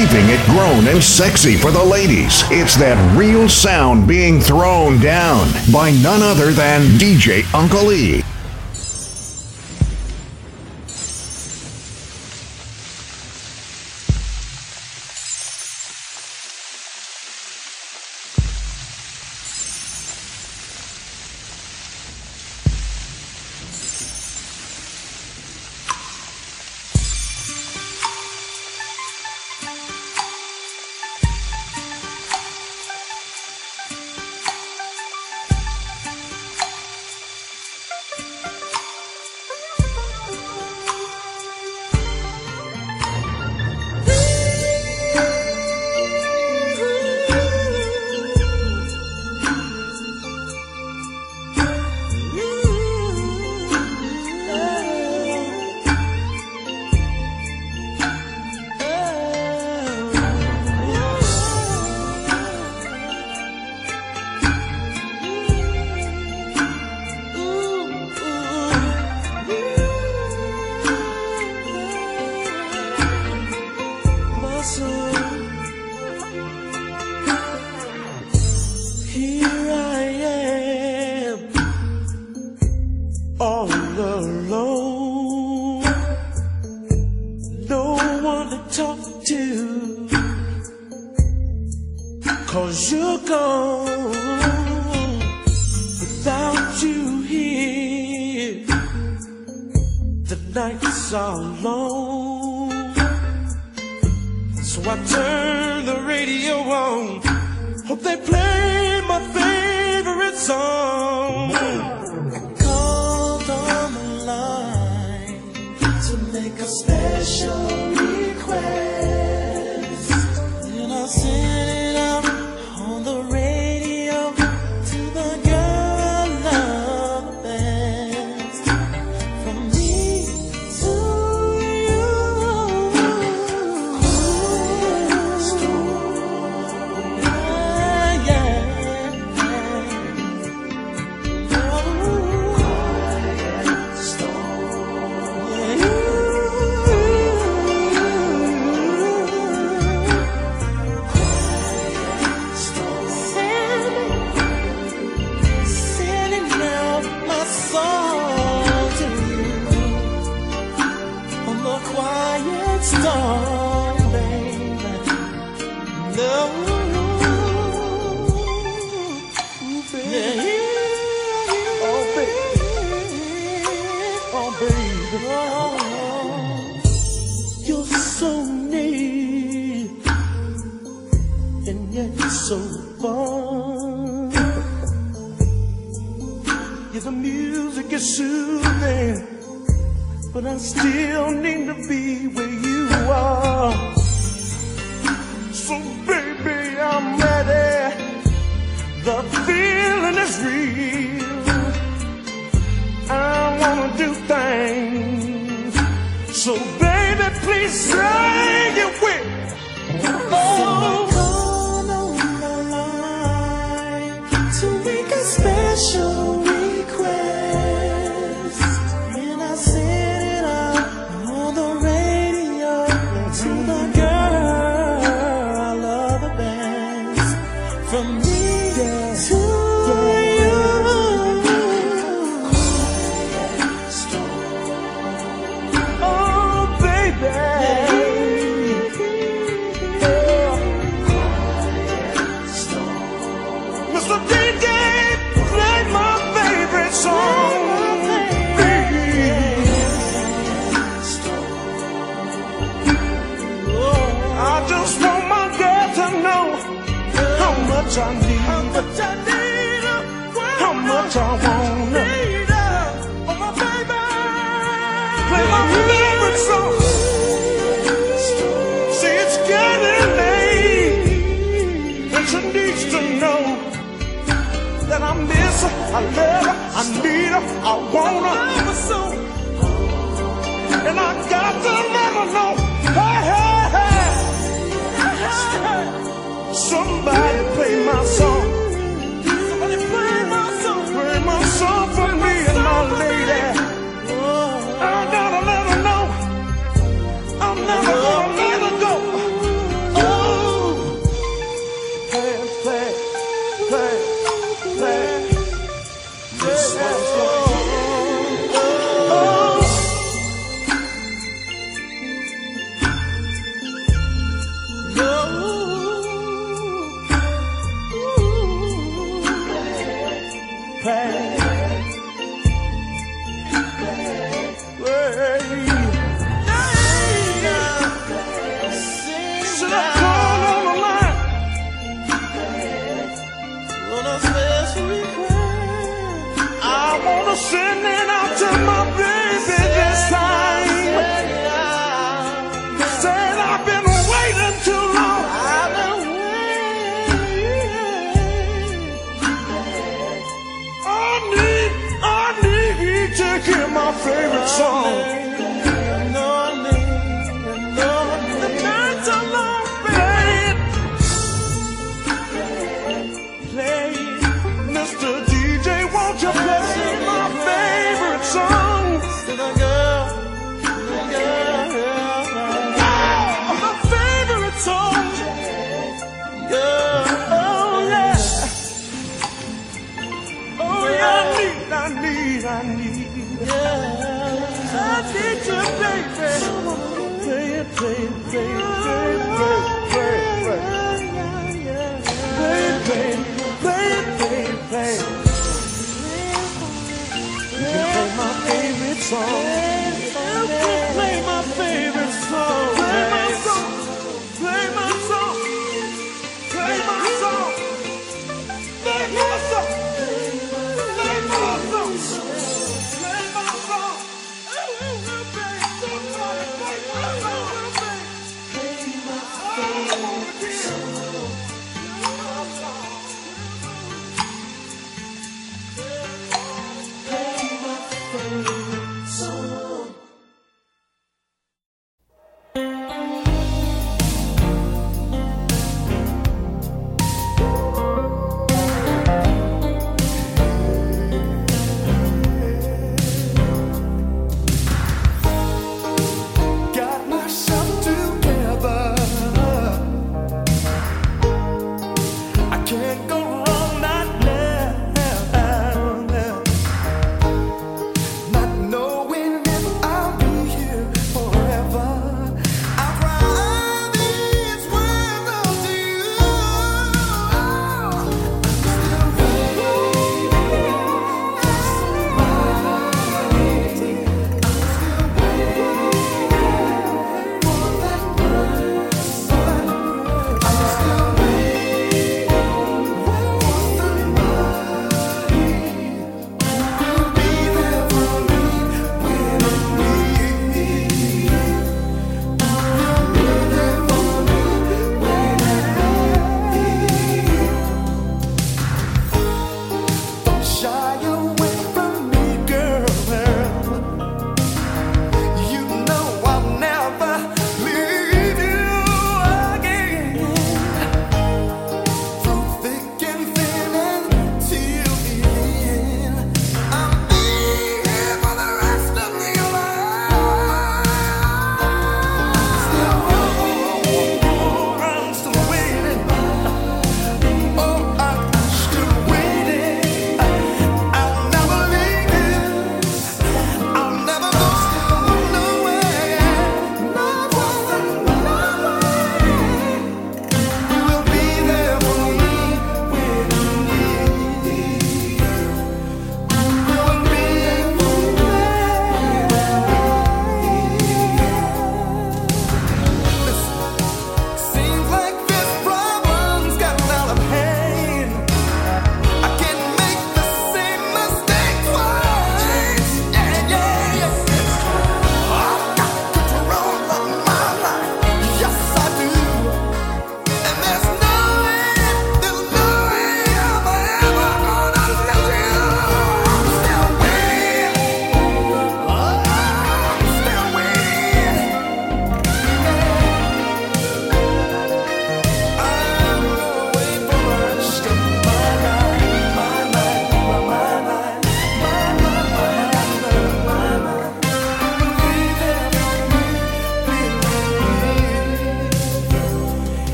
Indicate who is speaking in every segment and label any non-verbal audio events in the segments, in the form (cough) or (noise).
Speaker 1: keeping it grown and sexy for the ladies. It's that real sound being thrown down by none other than DJ Uncle E.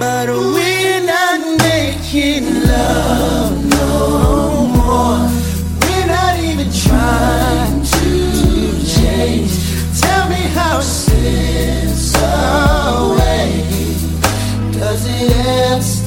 Speaker 2: but
Speaker 1: we're not making love no more. We're not even trying to change. Tell me how since away does it end?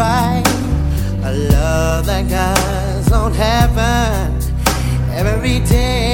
Speaker 1: find a love that goes on heaven every day.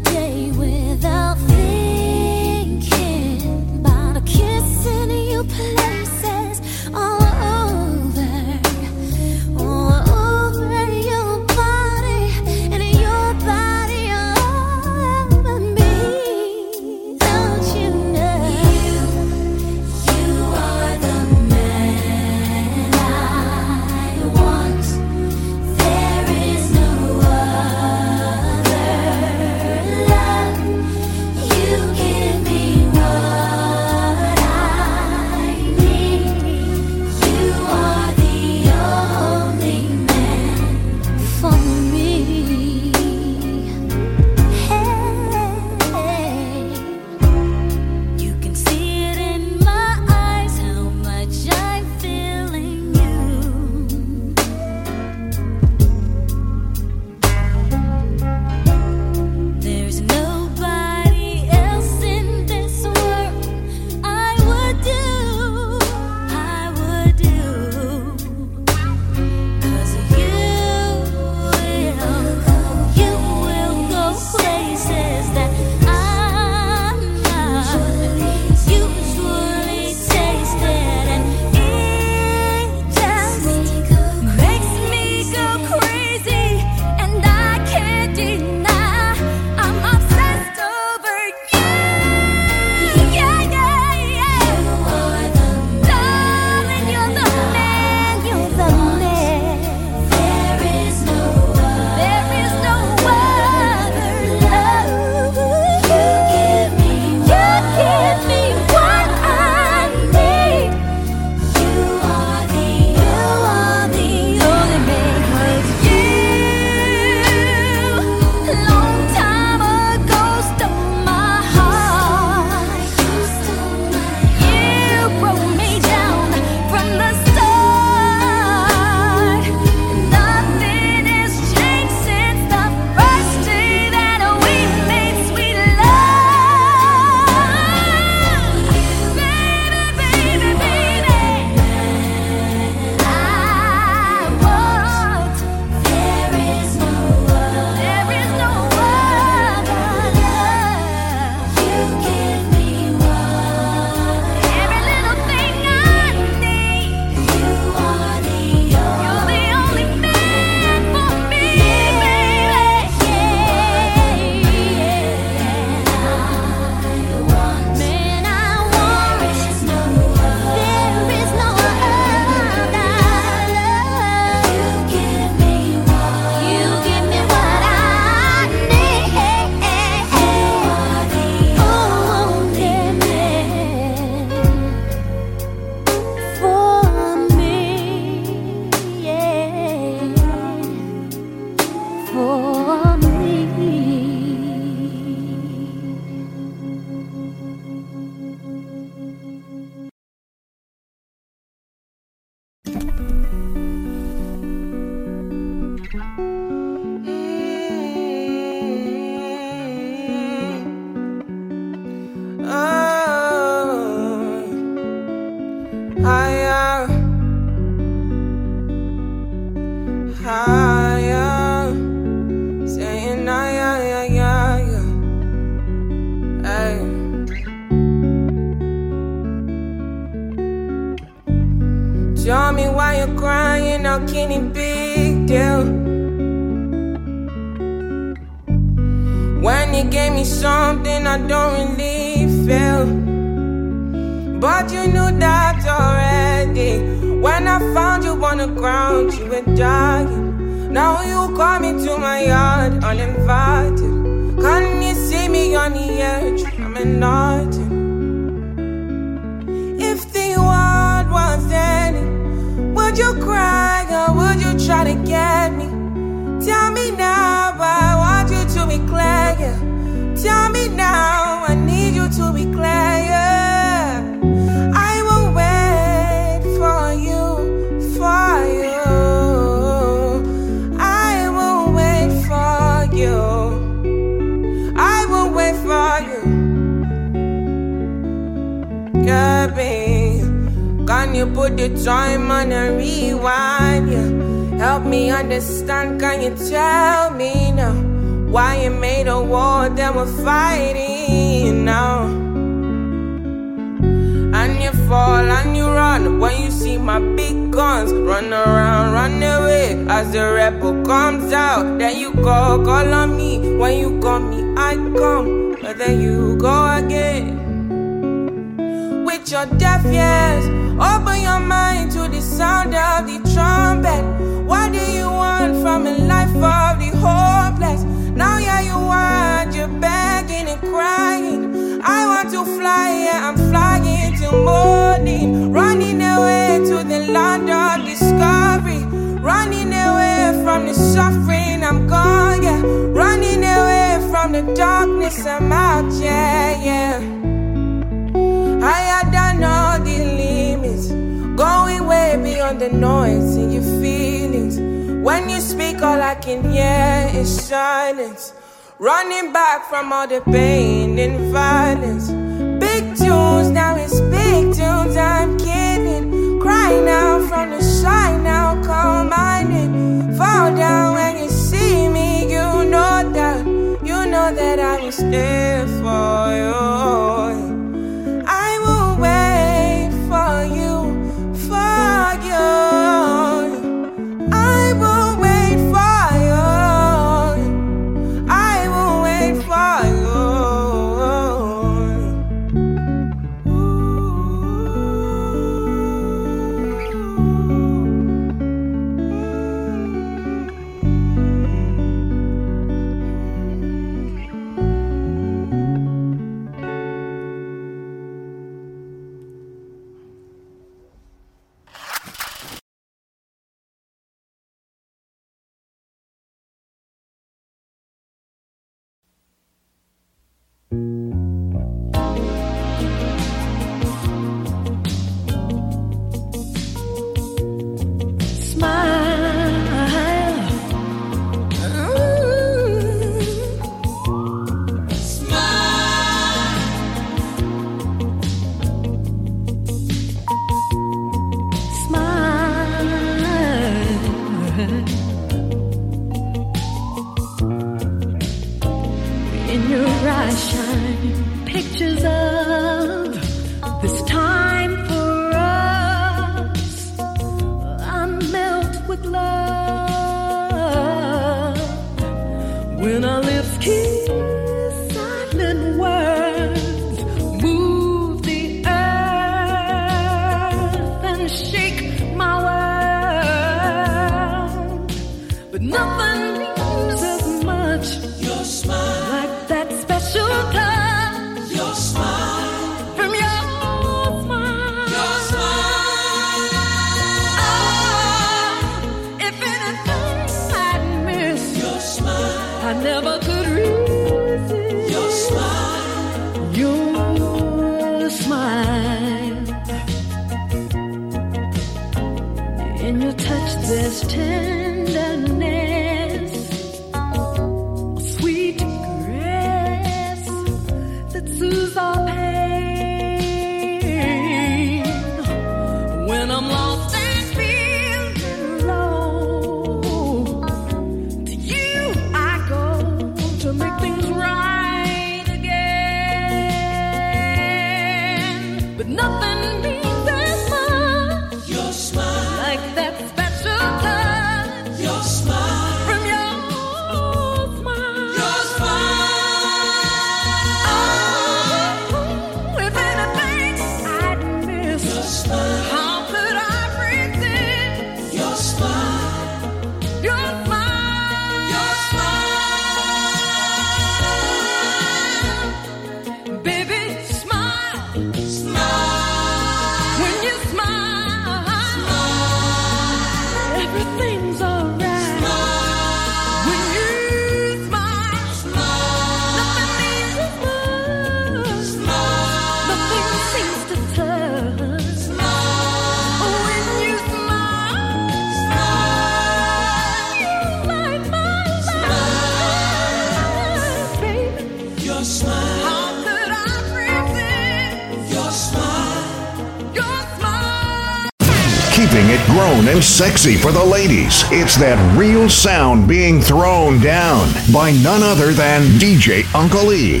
Speaker 1: Sexy for the ladies. It's that real sound being thrown down by none other than DJ Uncle E.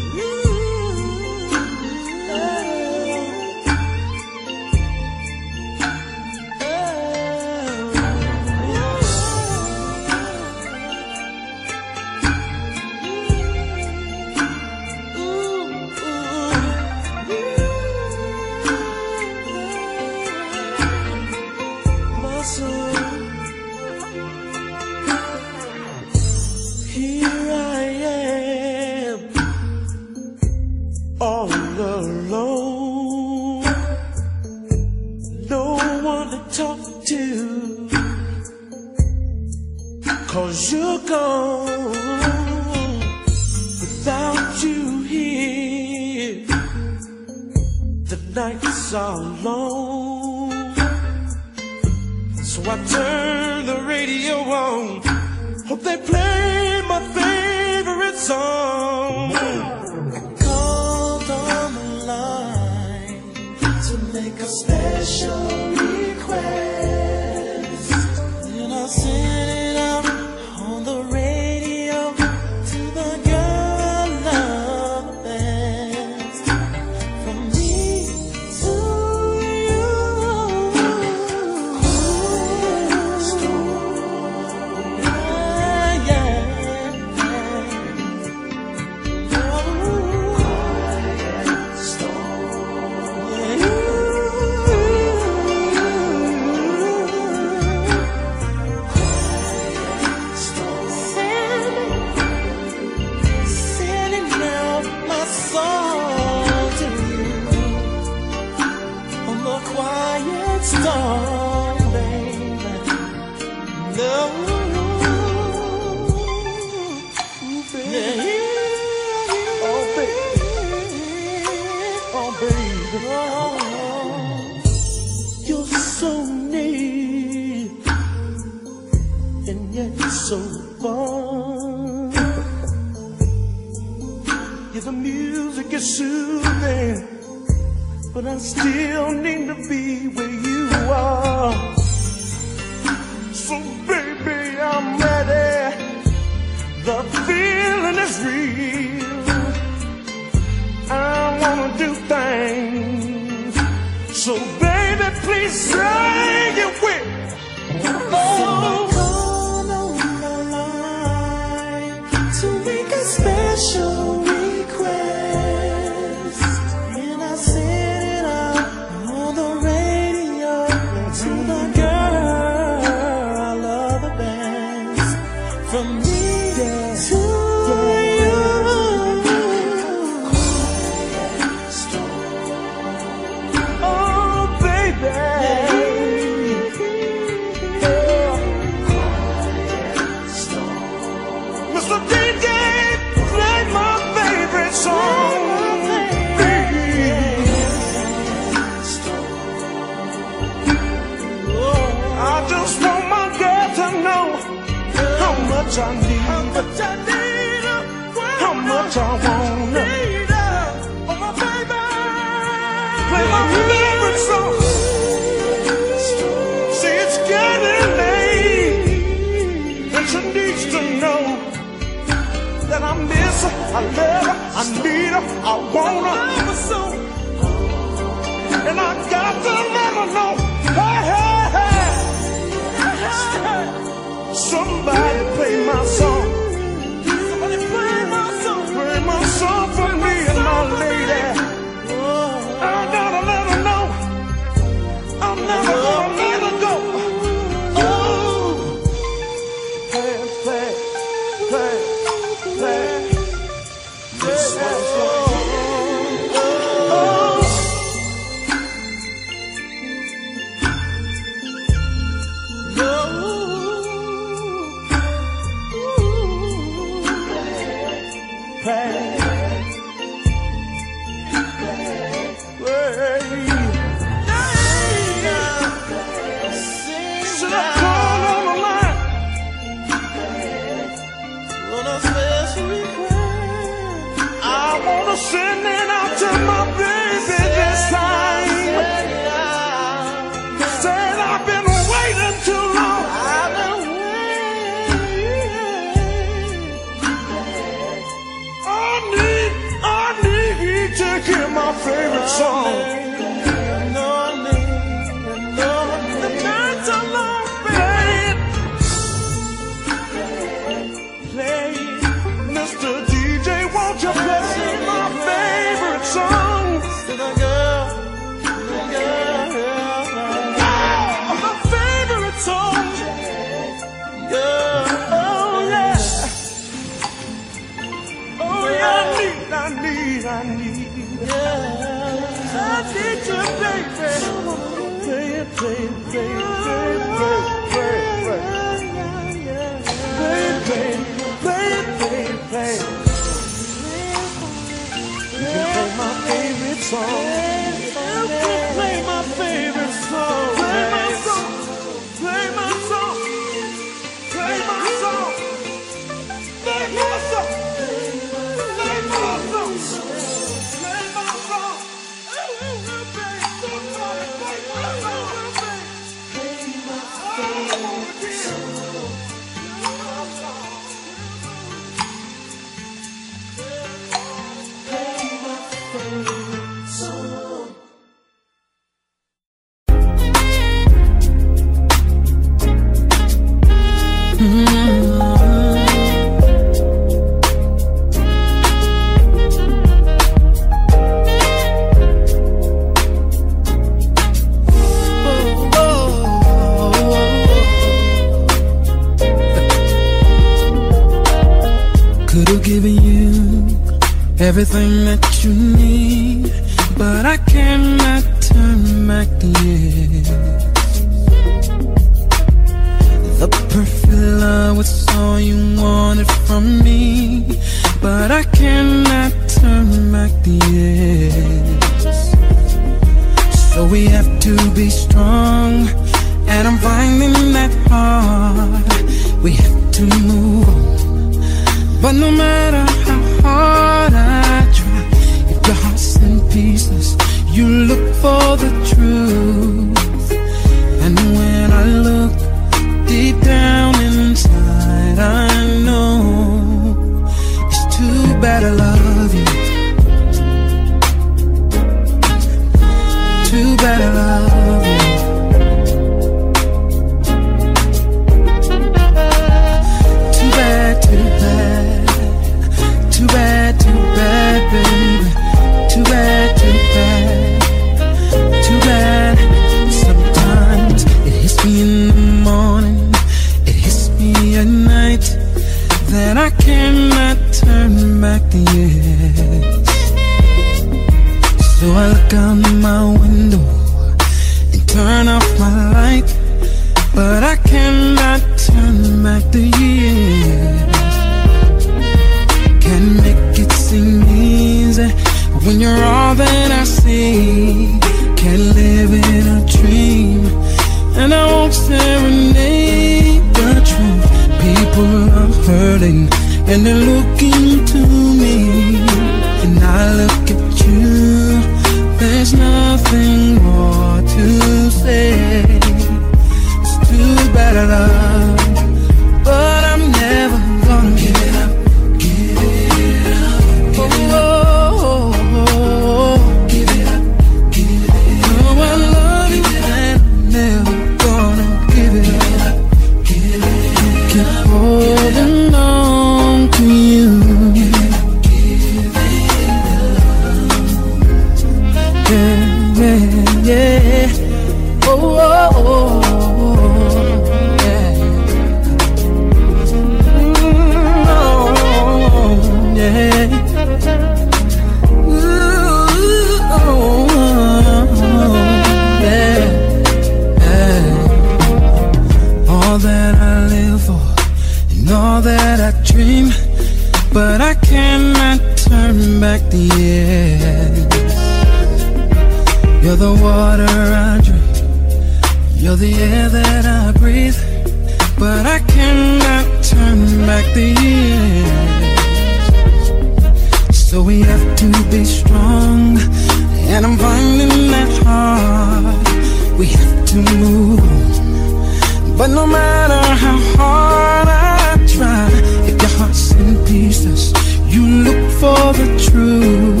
Speaker 3: that hard. We have to move. But no matter how hard I try, if your heart's in pieces, you look for the truth.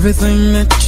Speaker 3: Everything that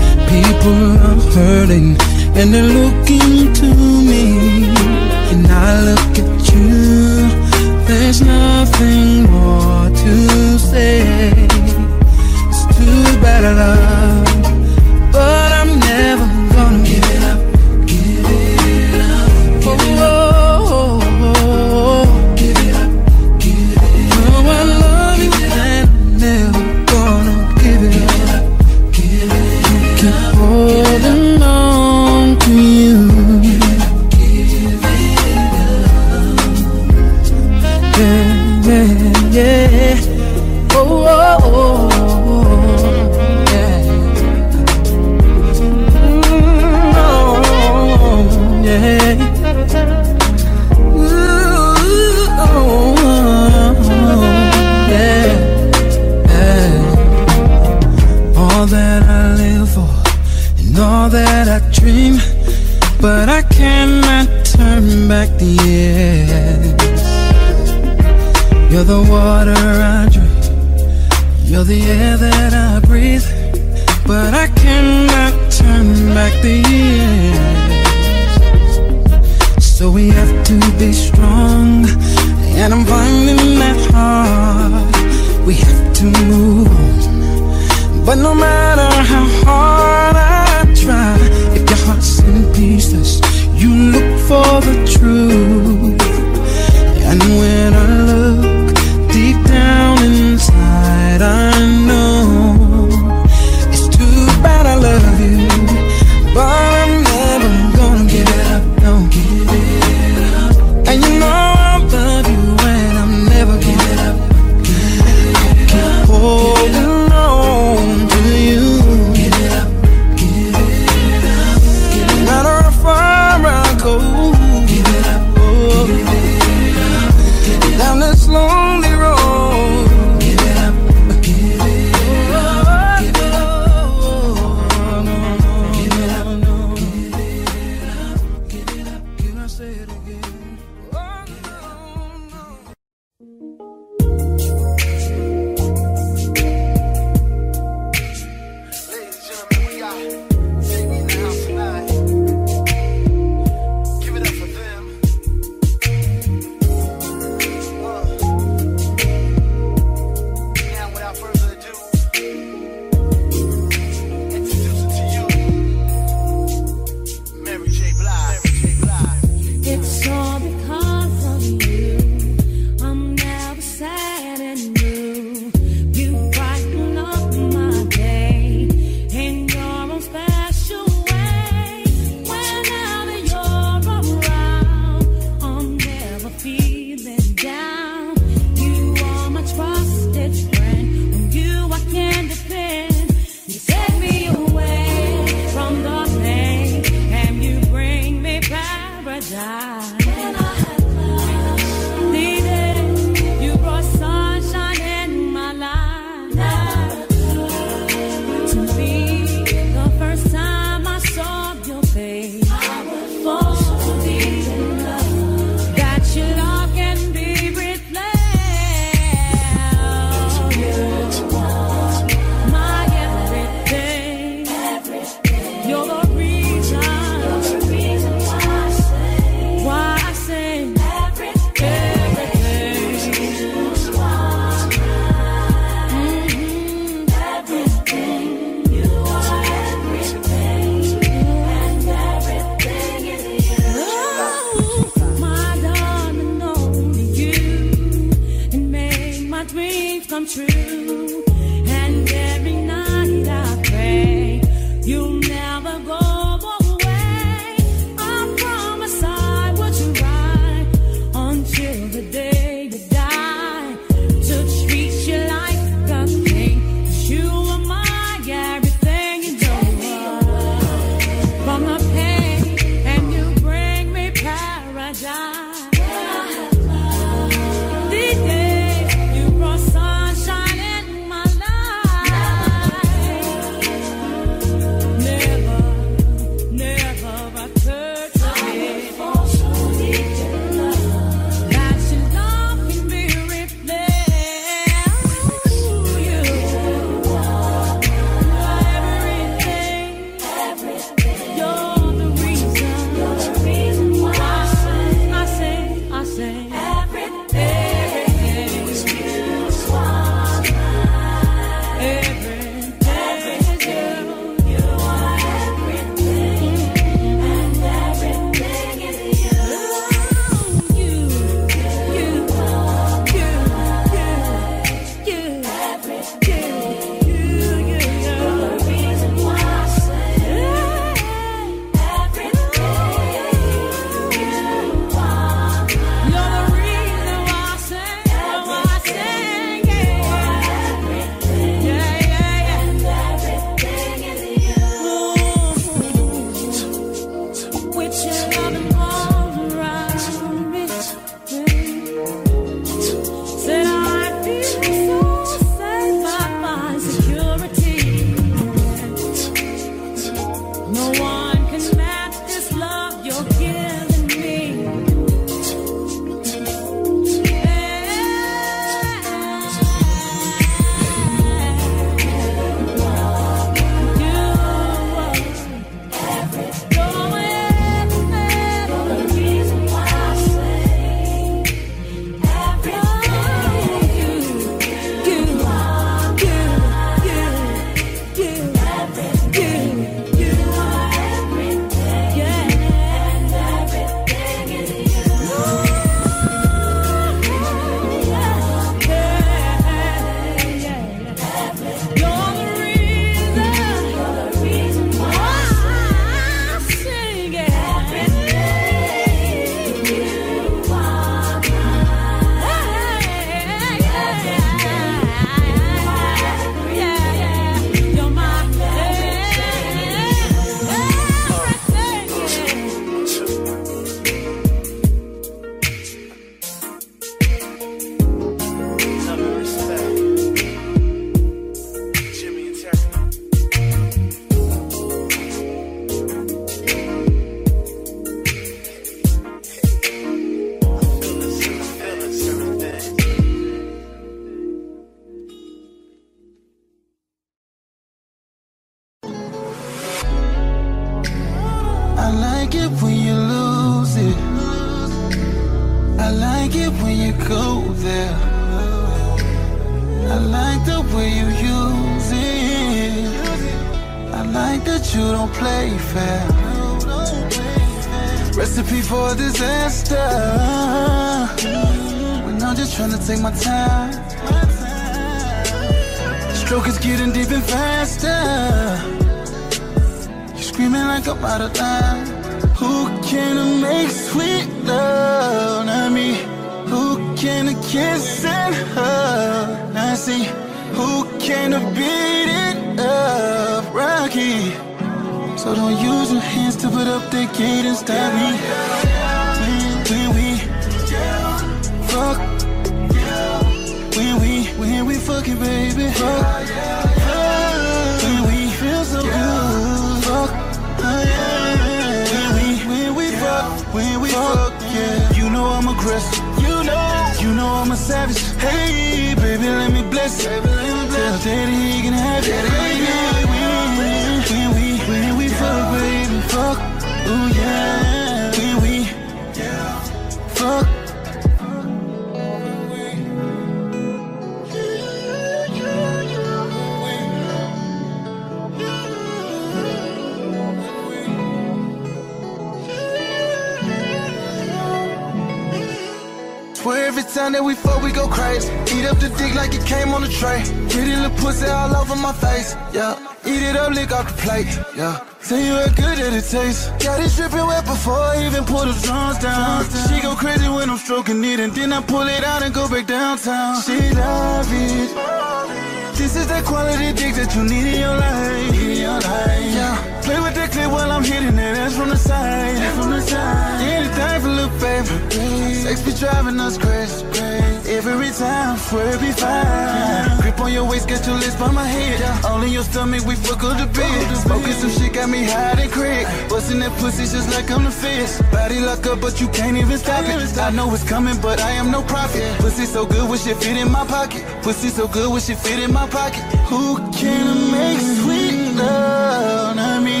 Speaker 4: by my head. All in your stomach, we fuck up the bed. Smoking some shit got me high and crack. Busting that pussy just like I'm the fist. Body lock up, but you can't even stop it. I know it's coming, but I am no prophet. Pussy so good, wish it fit in my pocket. Pussy so good, wish it fit in my pocket. Who can make sweet love? Not me.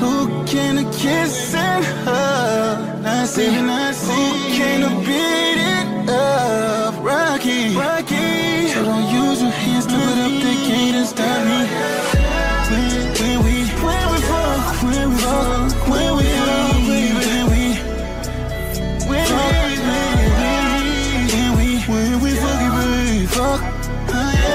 Speaker 4: Who can kiss and hug? Not see, not see. Who can beat it up? Rocky. Gate me. When, when we, when we fuck, when we fuck, when we fuck, when we, when we, when we, when we fuck, baby.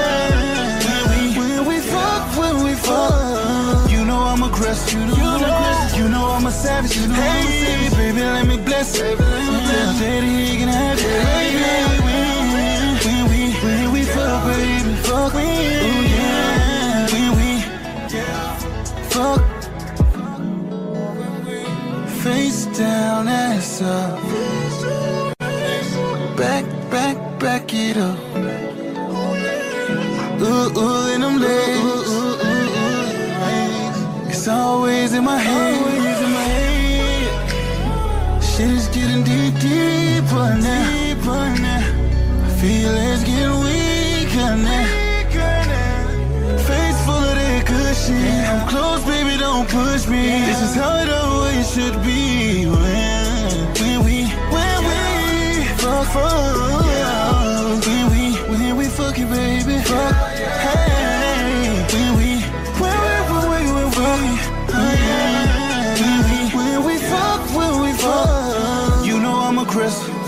Speaker 4: When we, fuck. You know I'm aggressive. You know, you know I'm a savage. Hey, baby, let me bless it. Tell Daddy he can up. Back, back, back it up. Ooh, ooh, in them legs. It's always in my head. Shit is getting deep, deeper now. Deeper now. Feelings get weaker now. Face full of that good shit. I'm close, baby, don't push me. This is how it always should be. When fuck, fuck. When we, when we fucking, baby, fuck. Hey, we, we, when we, we, we, we fuck, when we fuck. You know I'm a.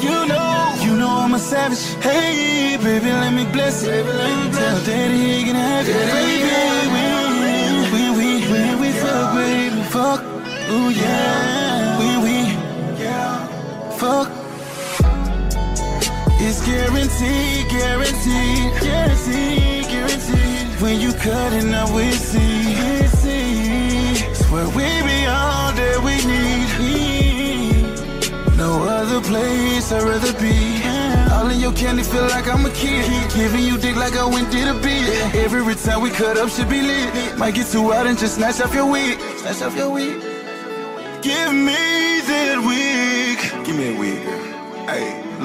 Speaker 4: You know, you know I'm a savage. Hey, baby, let me bless it. Tell daddy he can have it. Baby, when, when we, when we fuck, baby, fuck. Ooh yeah, It's guaranteed, guaranteed, guaranteed, guaranteed. When you cut it, now we see, we see. Swear we be all that we need. No other place I'd rather be. All in your candy feel like I'm a kid. Giving you dick like I went did a beat. Every time we cut up should be lit. Might get too out and just snatch off your wig. Snatch off your wig. Give me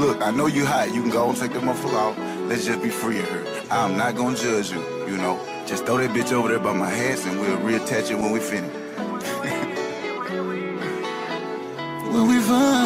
Speaker 5: look, I know you hot. You can go and take that motherfucker off. Let's just be free of her. I'm not gonna judge you, you know. Just throw that bitch over there by my hats and we'll reattach it when we finish. (laughs)
Speaker 4: When we find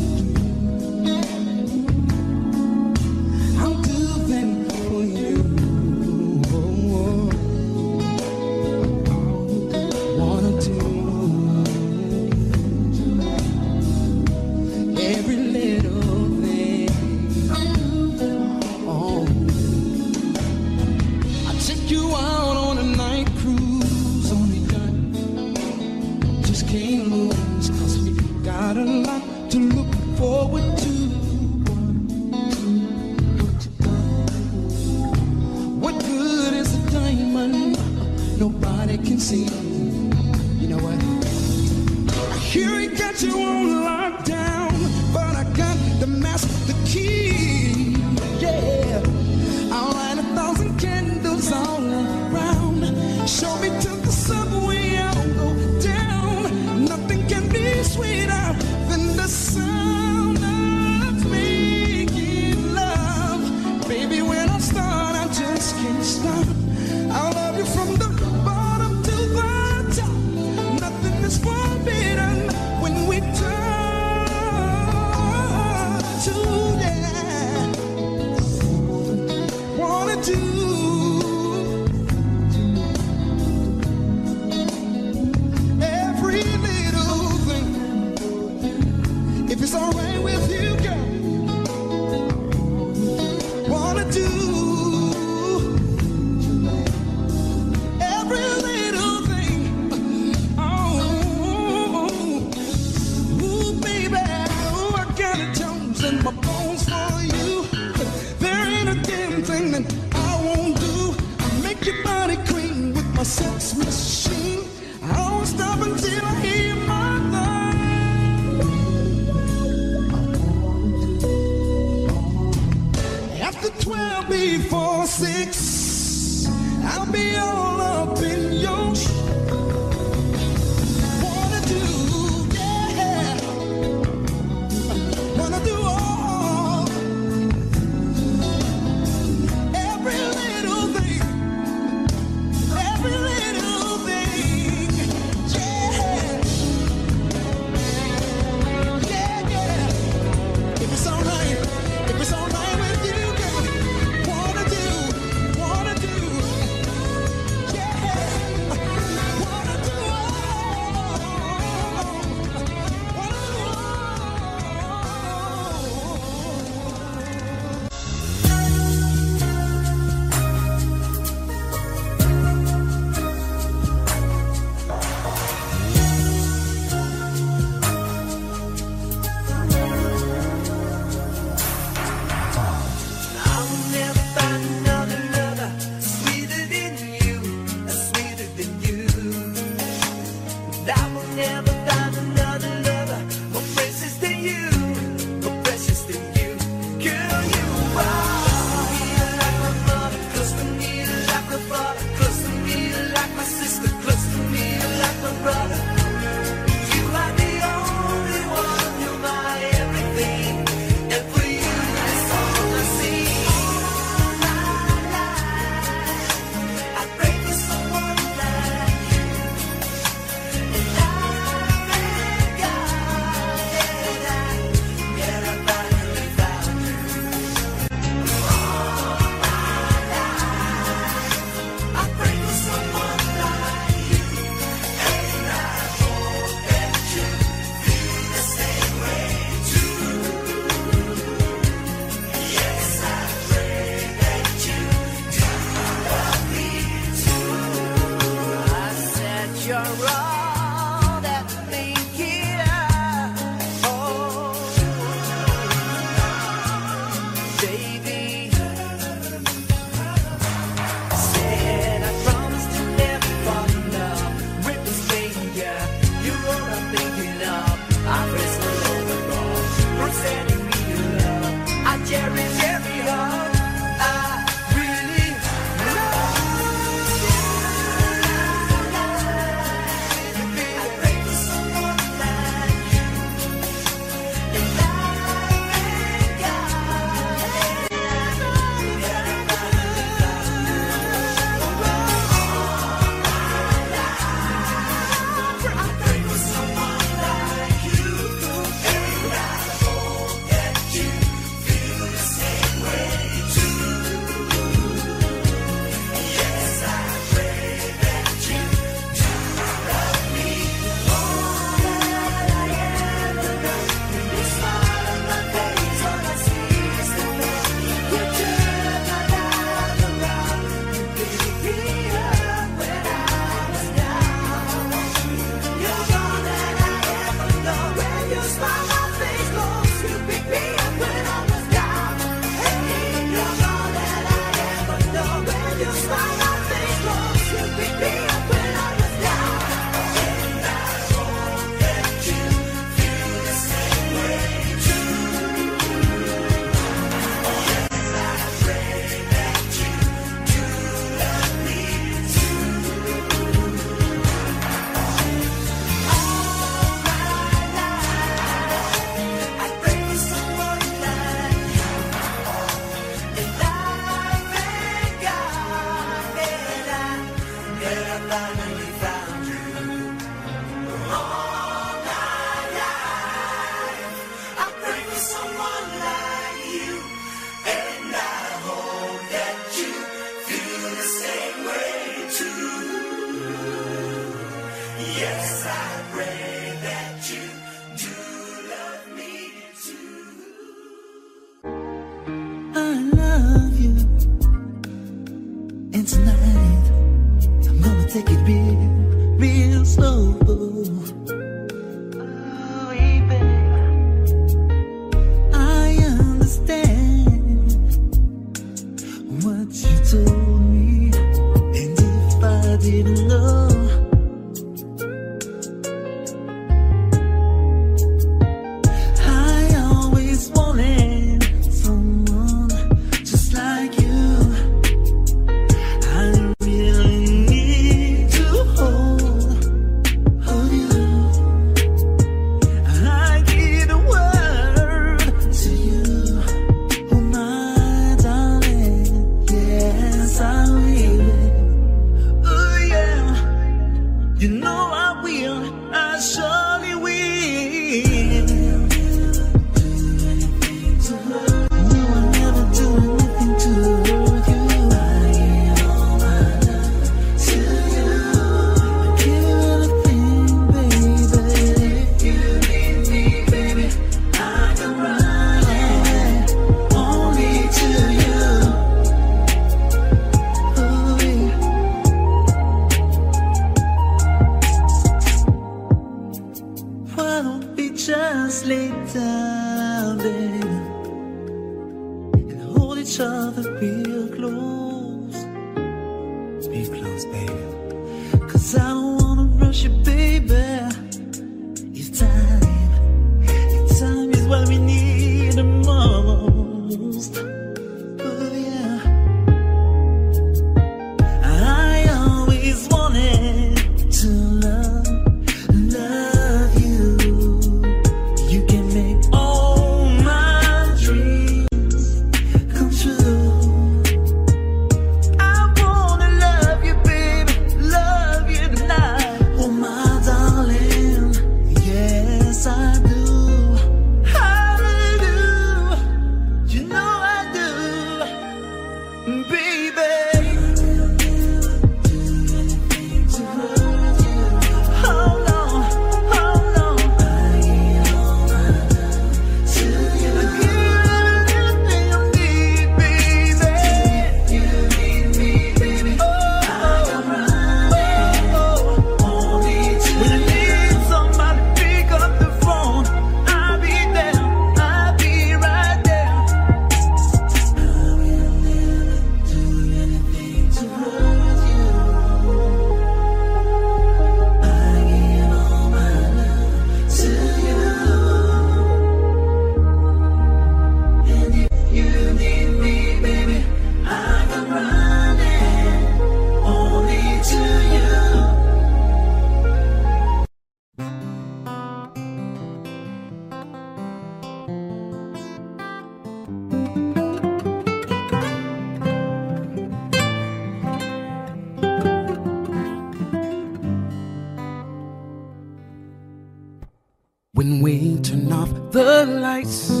Speaker 6: When we turn off the
Speaker 7: lights,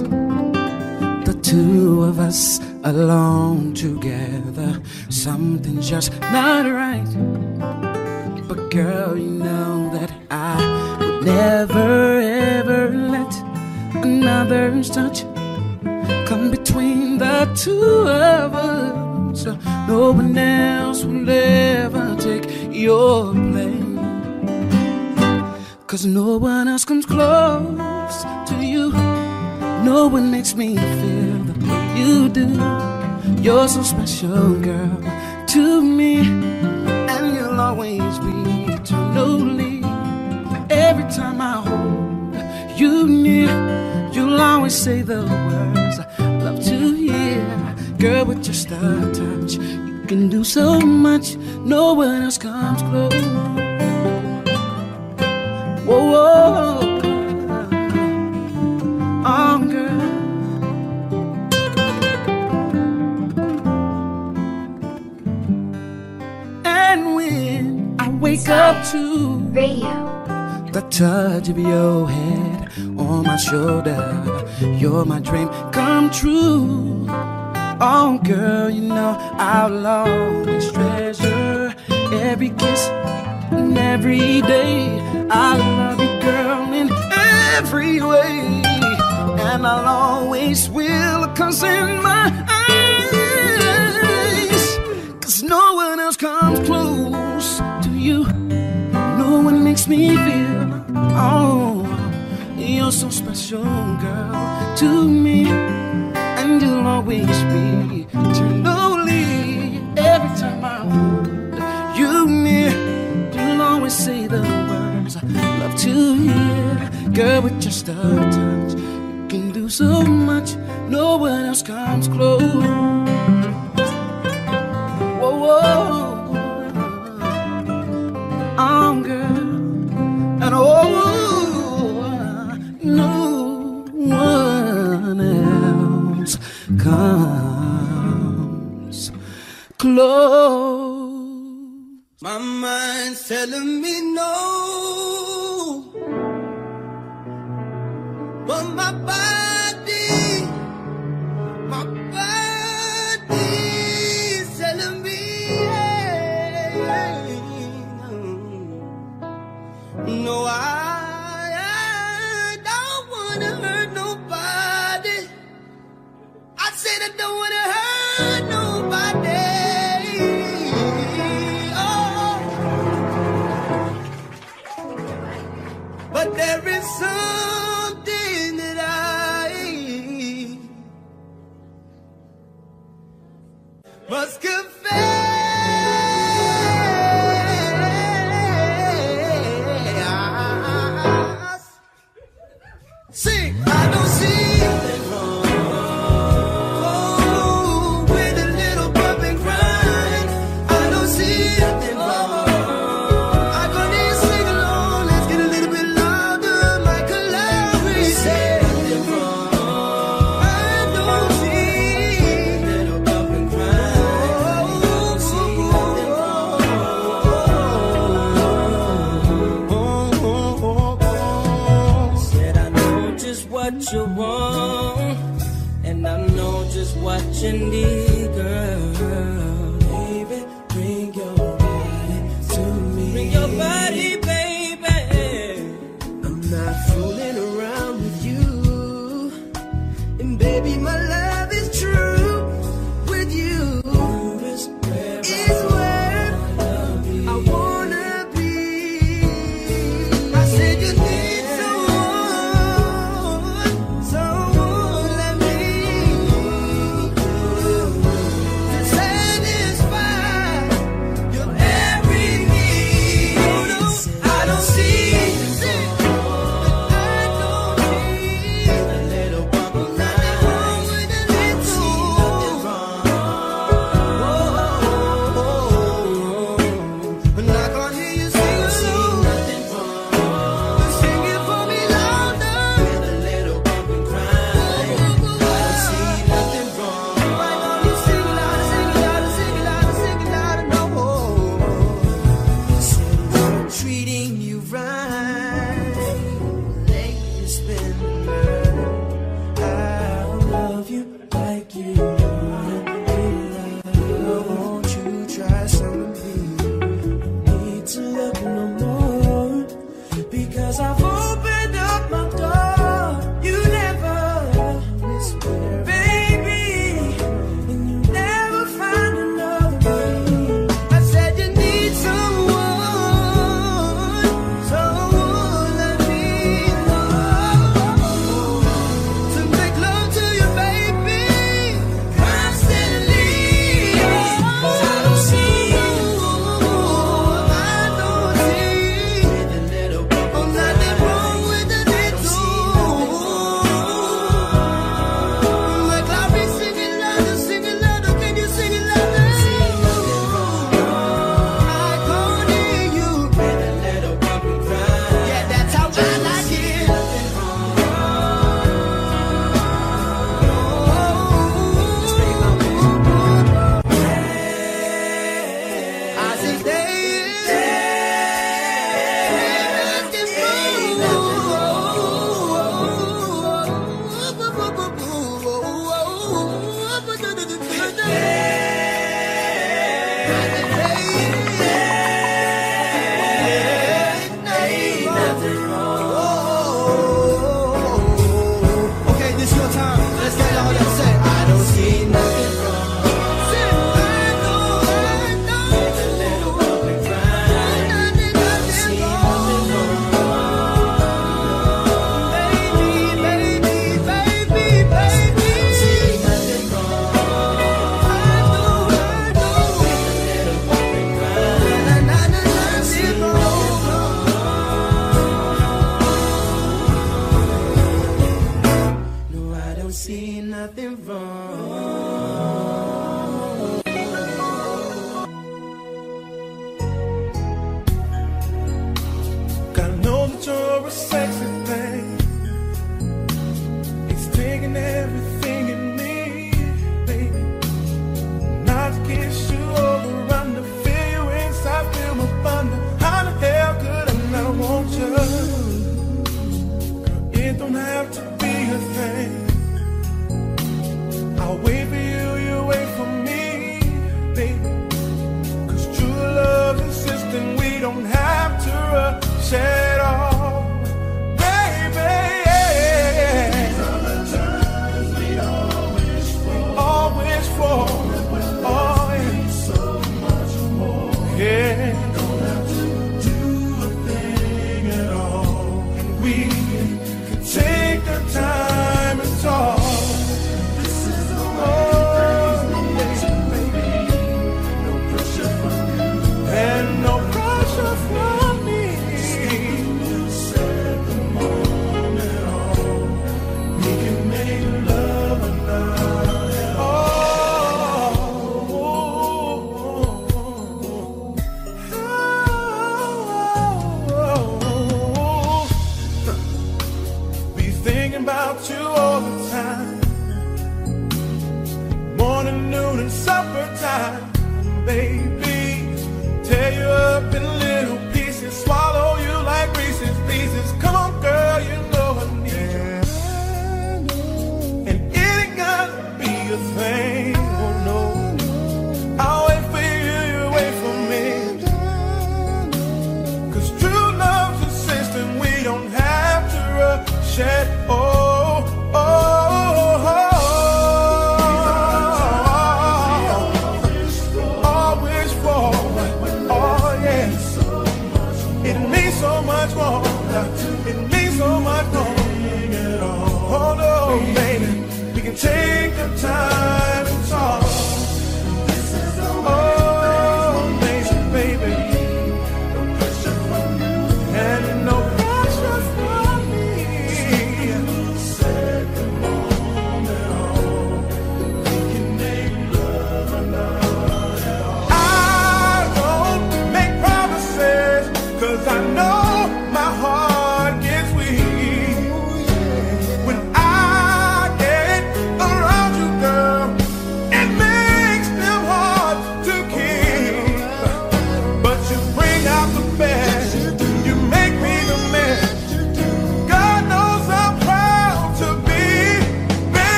Speaker 7: the
Speaker 8: two of us alone together, something's just not right. But girl, you know that I would never ever let
Speaker 3: another's touch come between the
Speaker 2: two of us. No one else will ever take your place.
Speaker 3: Cause no one else comes close to you. No one makes me feel the way you do. You're so special, girl, to me. And you'll always be eternally. Every time I hold you near, you'll always say the words I love to hear. Girl, with just a touch, you can do so much. No one else comes close. Touch of your head on my shoulder, you're my dream come true. Oh, girl, you know I'll always treasure every kiss and every day. I love you, girl, in every way. And I'll always will, cause in my eyes, cause no one else comes close to you. No one makes me feel, oh, you're so special, girl, to me. And you'll always be eternally every time I hold you near. You'll always say the words I love to hear. Girl, with just a touch, you can do so much. No one else comes close. Whoa, whoa. Oh, girl. Close.
Speaker 6: My mind's telling me no, but my body, my body's telling me yeah. no, I, I don't wanna hurt nobody. I said I don't wanna hurt there is something that I must confess.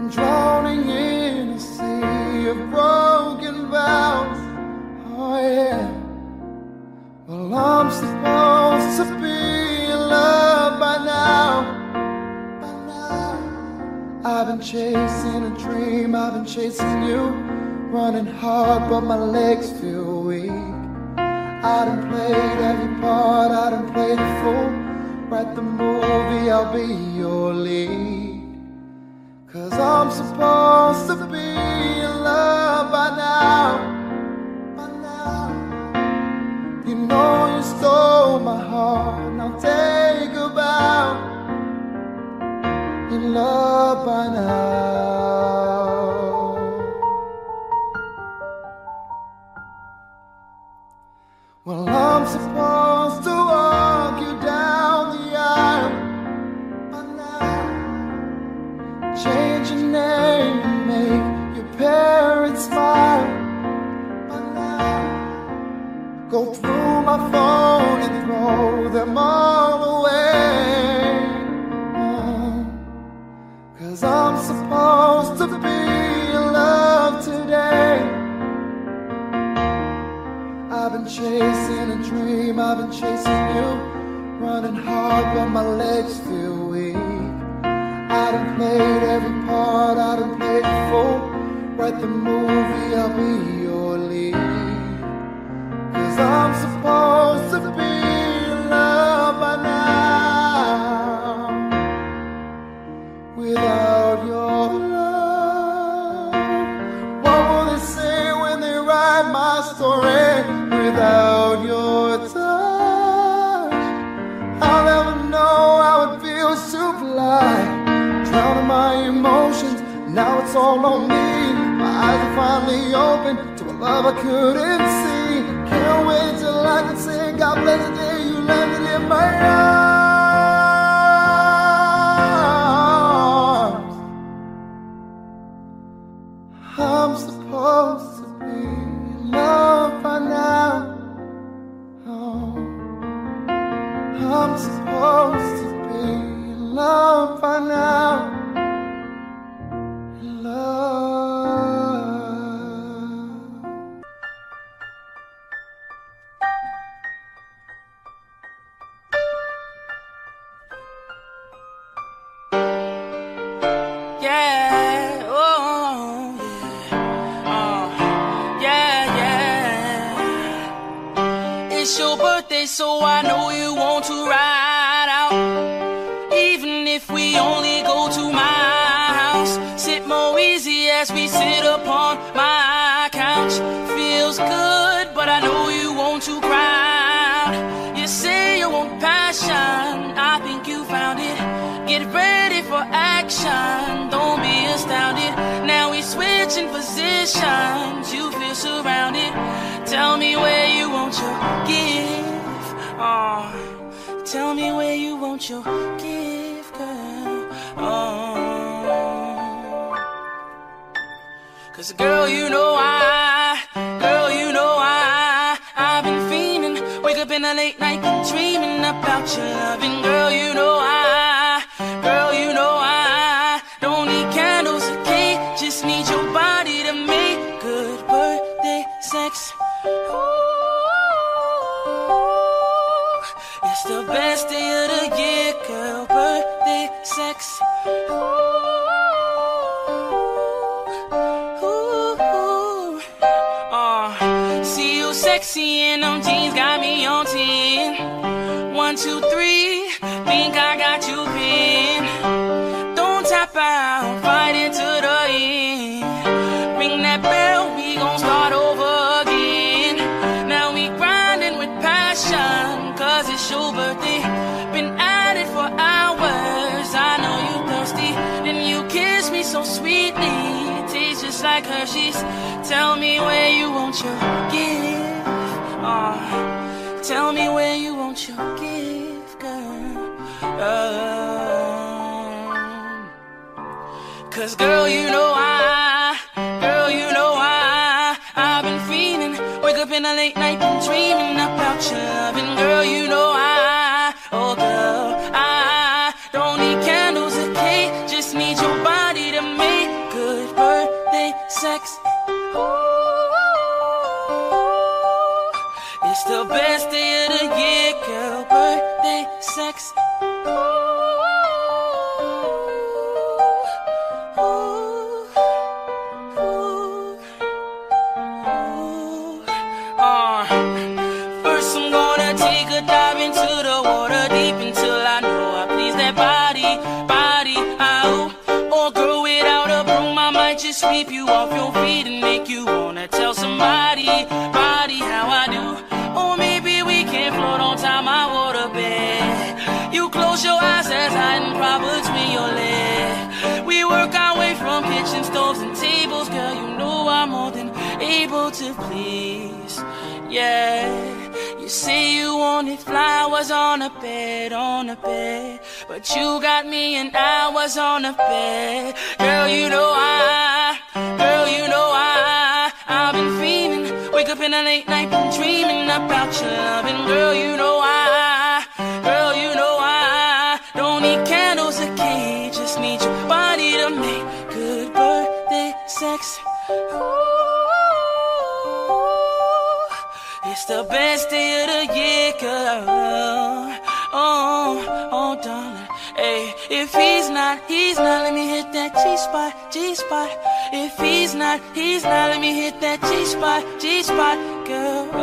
Speaker 9: been drowning in a sea of broken vows. Oh, yeah. Well, I'm supposed to be in love by now. By now. I've been chasing a dream, I've been chasing you. Running hard, but my legs feel weak. I done played every part, I done played the fool. Write the movie, I'll be your lead. Cause I'm supposed to be in love by now. By now. You know you stole my heart, now take a bow. In love by now. Well, I'm supposed to name make your parents smile by now. Go through my phone and throw them all away. Oh, Cause I'm supposed to be in love today. I've been chasing a dream, I've been chasing you. Running hard, but my legs feel weak. I done played every part, I done played fool. Write the movie, I'll be your lead. Cause I'm supposed to be my emotions, now it's all on me. My eyes are finally open to a love I couldn't see. Can't wait till I can sing. God bless the day you landed in my arms. I'm supposed to be in love by now. Oh, I'm supposed to be in love by now.
Speaker 10: So I know you want to ride out. Even if we only go to my house, sit more easy as we sit upon my couch. Feels good, but I know you want to cry out. You say you want passion, I think you found it. Get ready for action, don't be astounded. Now we switching positions, you feel surrounded. Tell me where you want your gift. Oh, tell me where you want your gift, girl. Oh. Cause girl, you know I, girl, you know I, I've been fiending. Wake up in the late night dreaming about your loving. Girl, you know I, best day of the year, girl, birthday sex. Ooh, ooh. uh, see you sexy in them jeans, got me on 10. One, two, three, think I got you pinned. Don't tap out, like Tell me where you want your gift. Uh, tell me where you want your gift, girl. Um, Cause girl, you know I, girl, you know I, I've been feeling. Wake up in the late sex. Uh, take a dive into the water deep until I know I please that body, body. Oh, or girl without a broom, I might just sweep you off your feet and make you wanna tell somebody, close your eyes as hiding prop between your legs. We work our way from kitchen stoves and tables, girl. You know I'm more than able to please. Yeah, you say you wanted flowers on a bed, on a bed, but you got me and I was on a bed. Girl, you know I, girl, you know I, I've been fiending. Wake up in a late night, dreaming about your loving. Girl, you know not, he's not, let me hit that G spot, G spot. If he's not, he's not, let me hit that G spot, G spot, girl. Uh,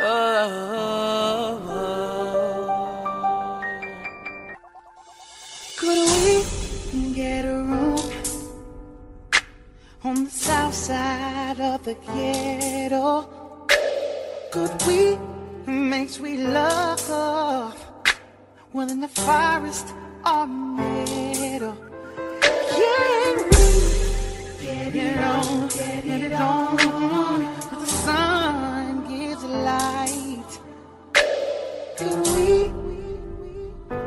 Speaker 10: uh, uh. Oh,
Speaker 11: Could we get a room on the south side of the ghetto? Could we make sweet love within the forest or meadow? Can we get it on, get it on? Till the sun gives light. Could we?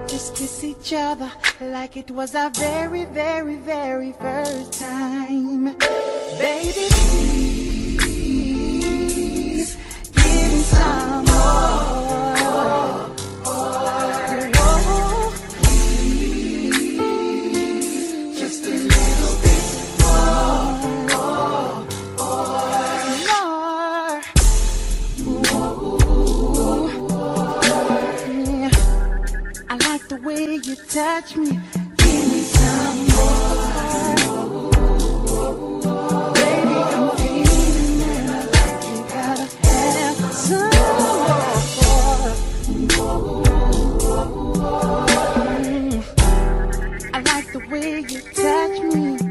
Speaker 11: Just kiss each other like it was our very, very, very first time. Baby, please give me some more. You touch me. Give me some more. Baby, I'm feeling you gotta have some more. Mm. I like the way you touch me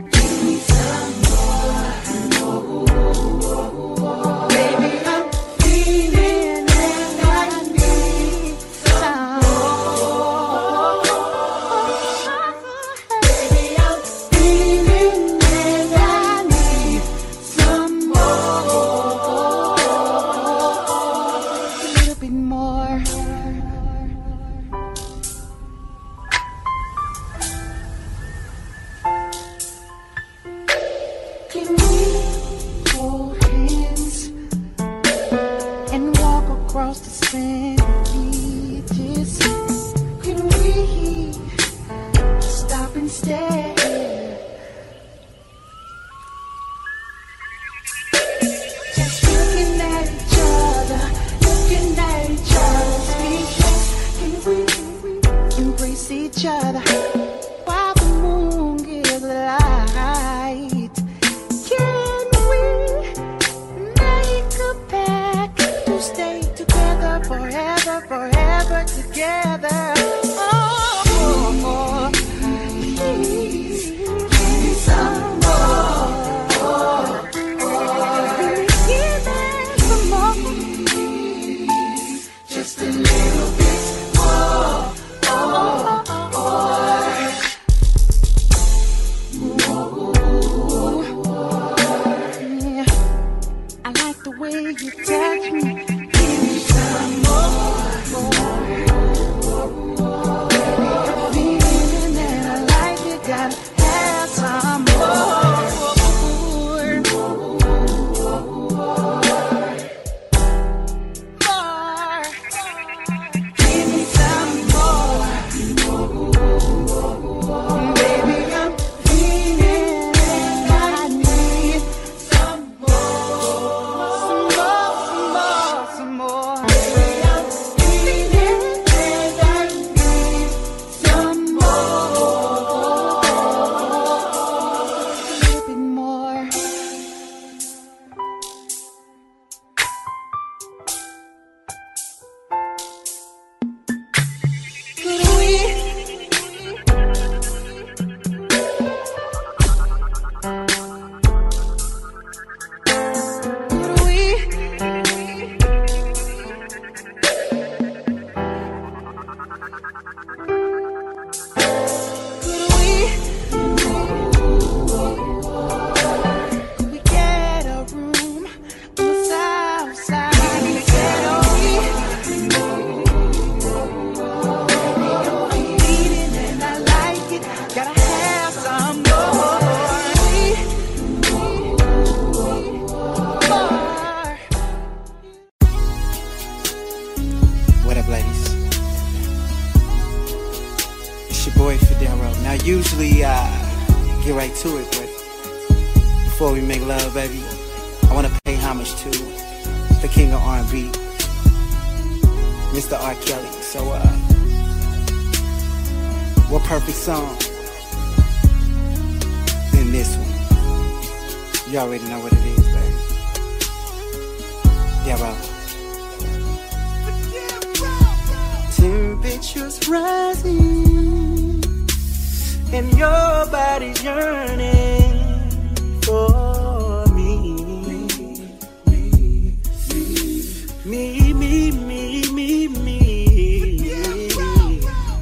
Speaker 11: Me, me, me, me, me.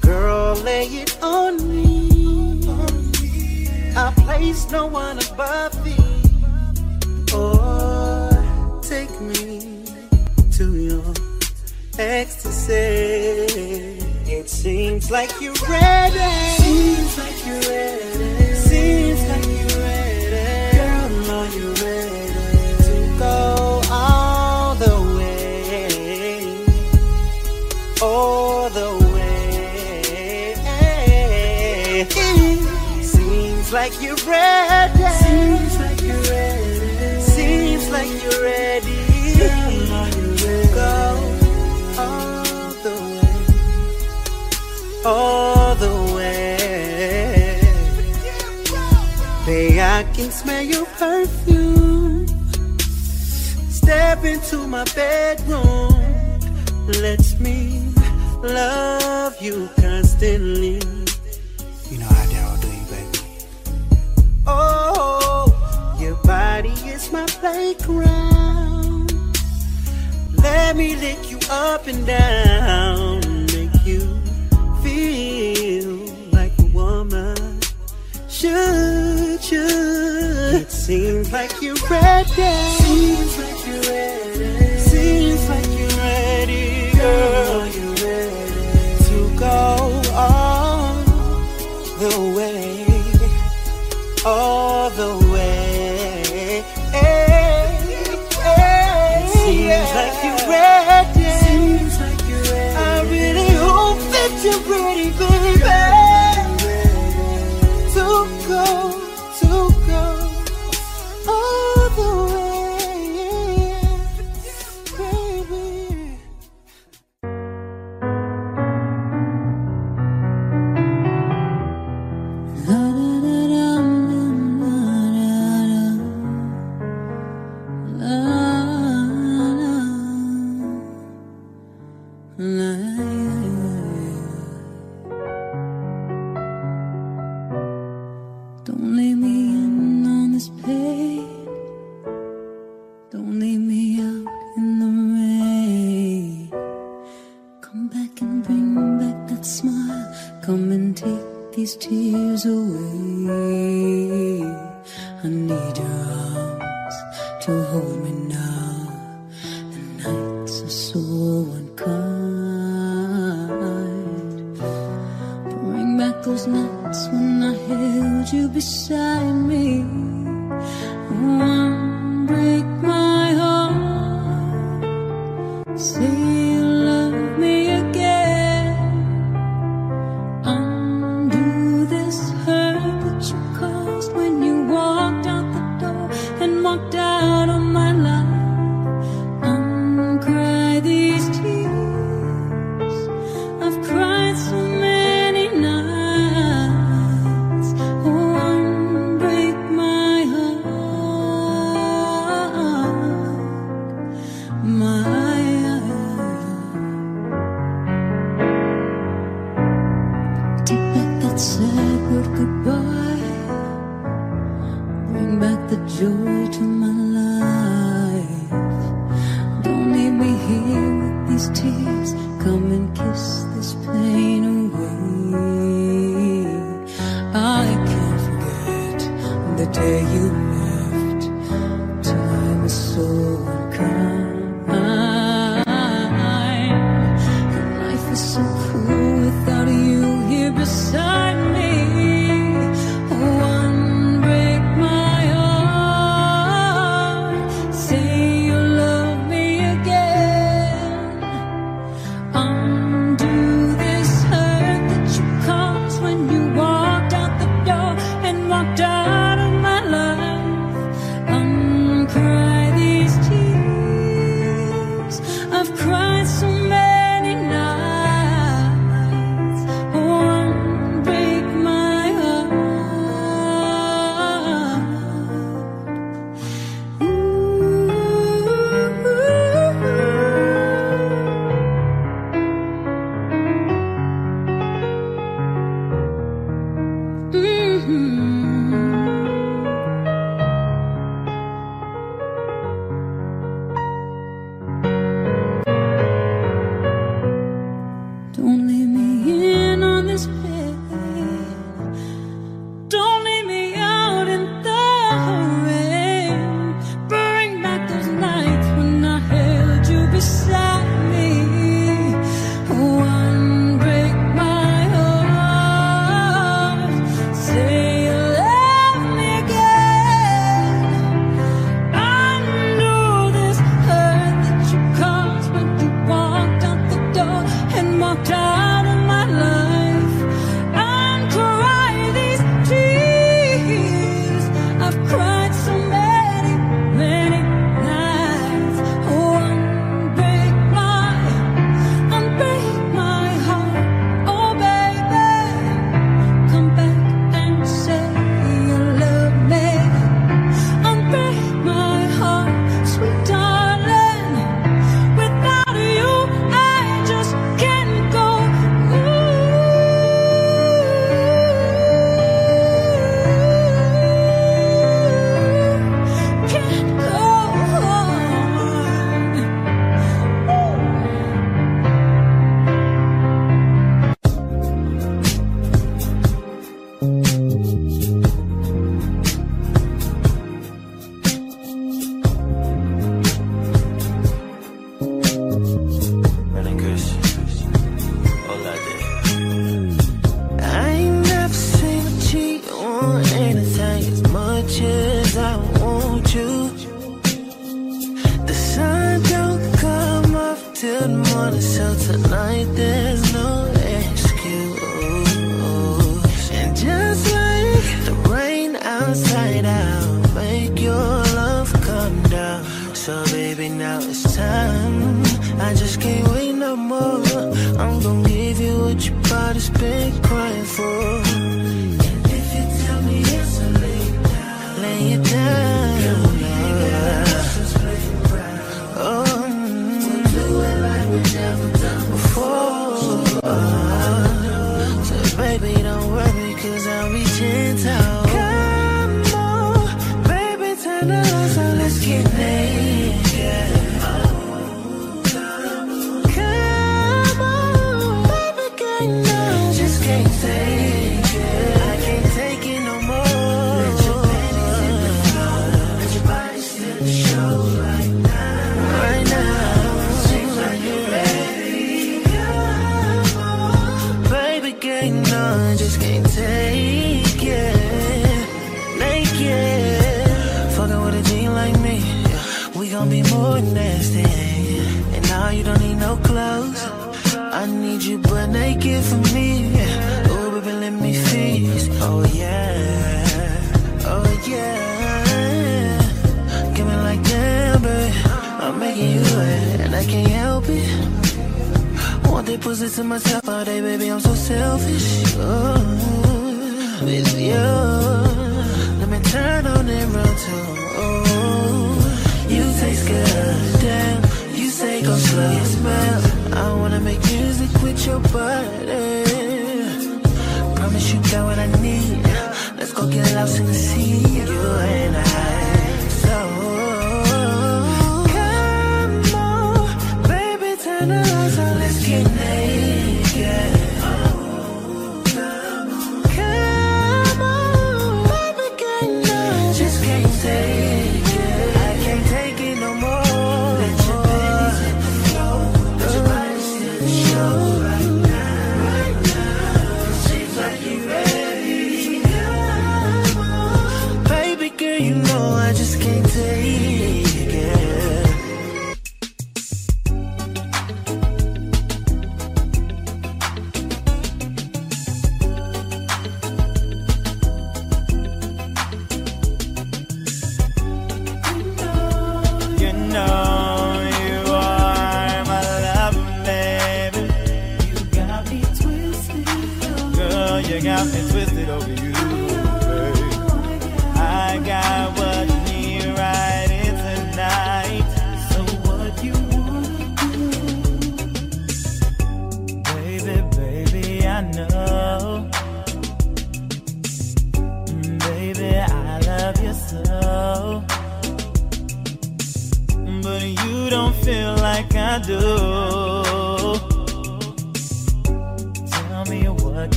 Speaker 12: Girl, lay it on me. I place no one above thee. Oh, take me to your ecstasy. It seems like you're ready. Seems like you're ready. like you're ready. Seems like you're ready. Seems like you're ready. Go all the way. All the way. Babe, I can smell your perfume. Step into my bedroom. Let me love you constantly playground. Let me lick you up and down, make you feel like a woman should. You?
Speaker 1: It seems like you're ready.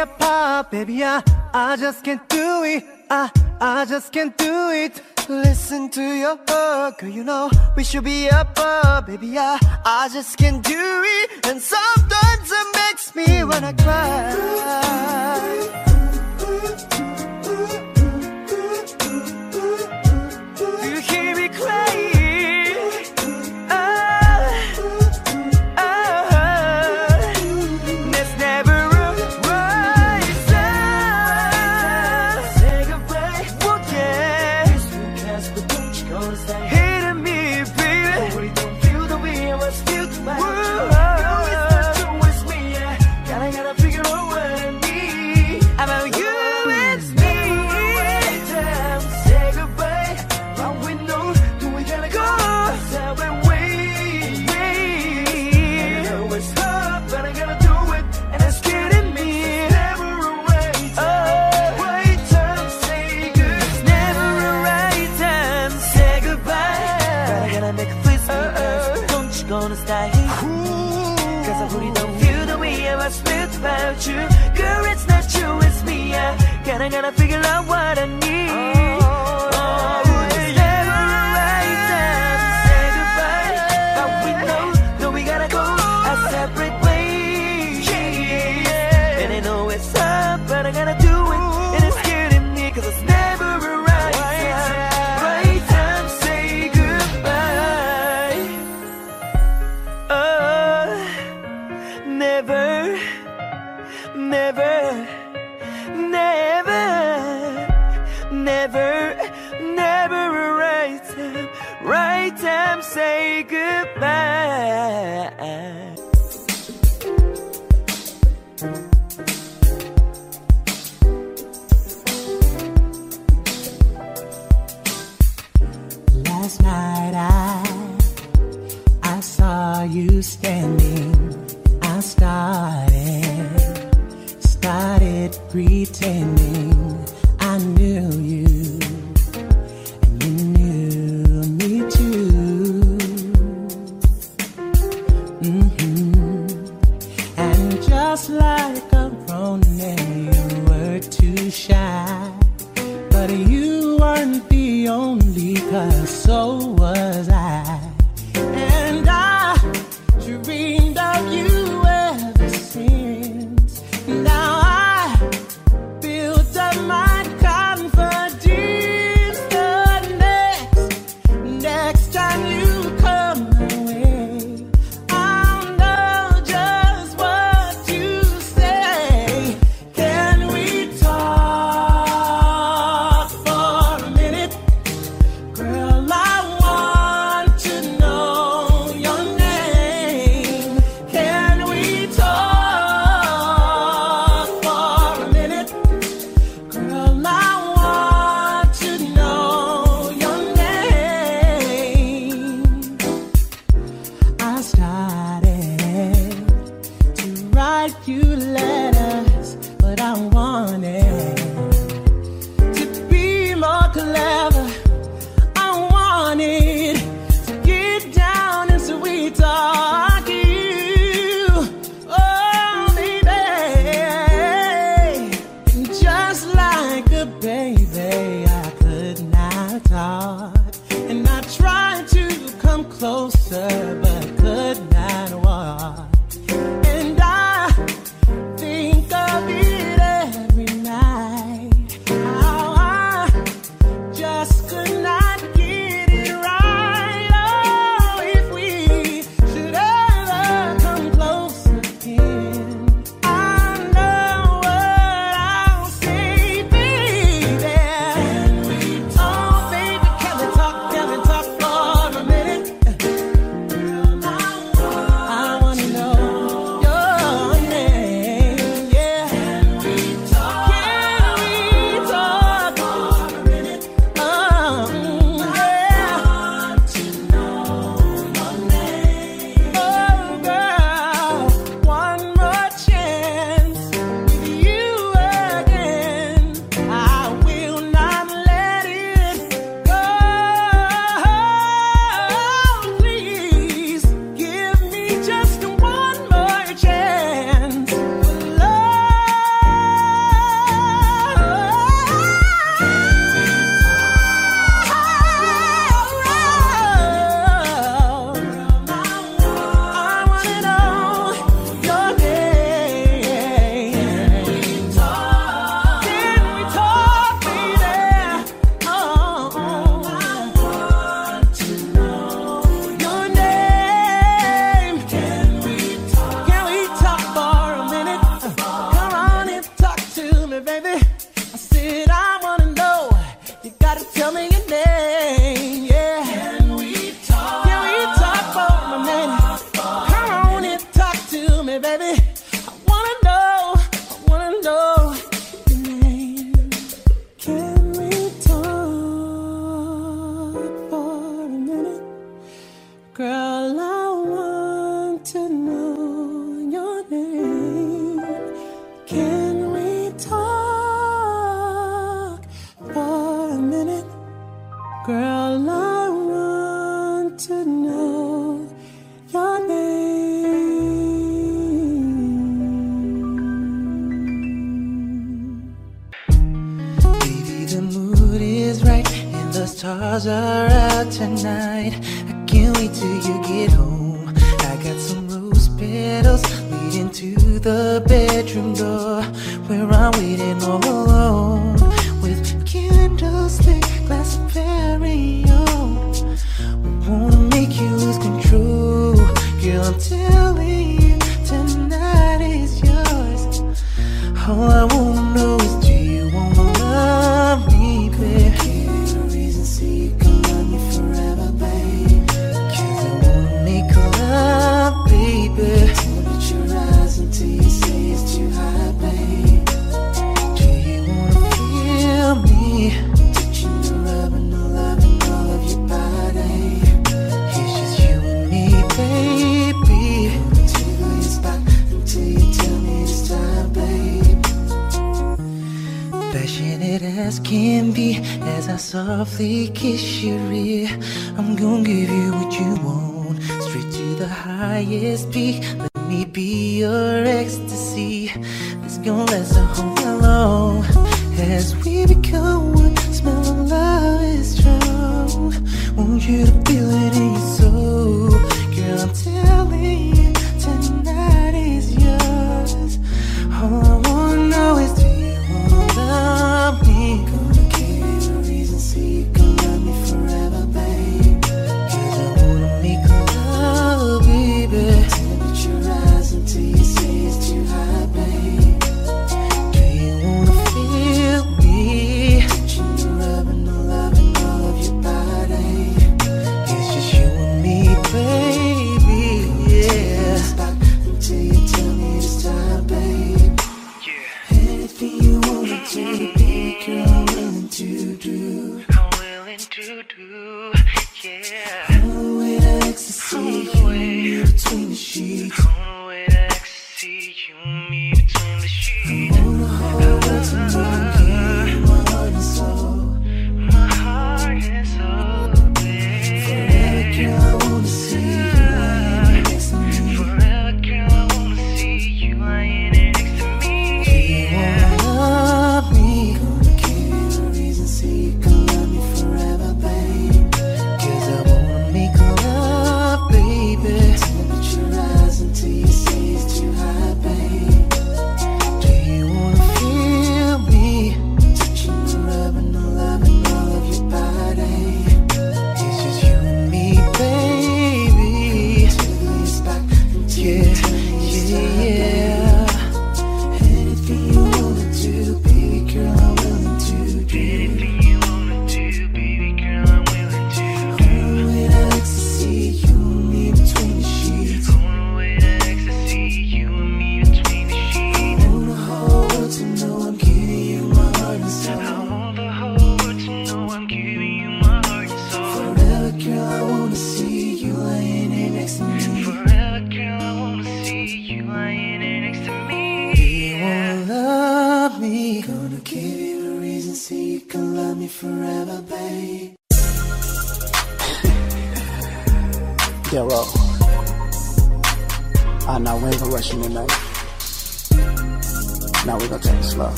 Speaker 1: I pop, ah, baby, I, I just can't
Speaker 13: do it. I, I
Speaker 14: just
Speaker 15: can't do it. Listen to your heart, girl, you know we should be apart, baby. I, I just can't do it. And sometimes it makes me wanna cry.
Speaker 1: You hear me crying? Started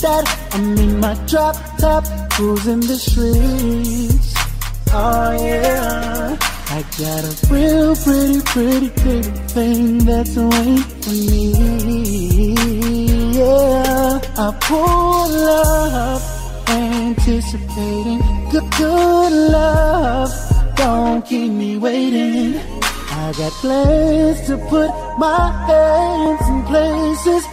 Speaker 1: dead. I'm in my drop top, cruising the streets. Oh yeah. I got a real pretty, pretty, pretty thing that's waiting for me. Yeah, I pull up, anticipating good, good love. Don't keep me waiting. I got plans to put my hands in places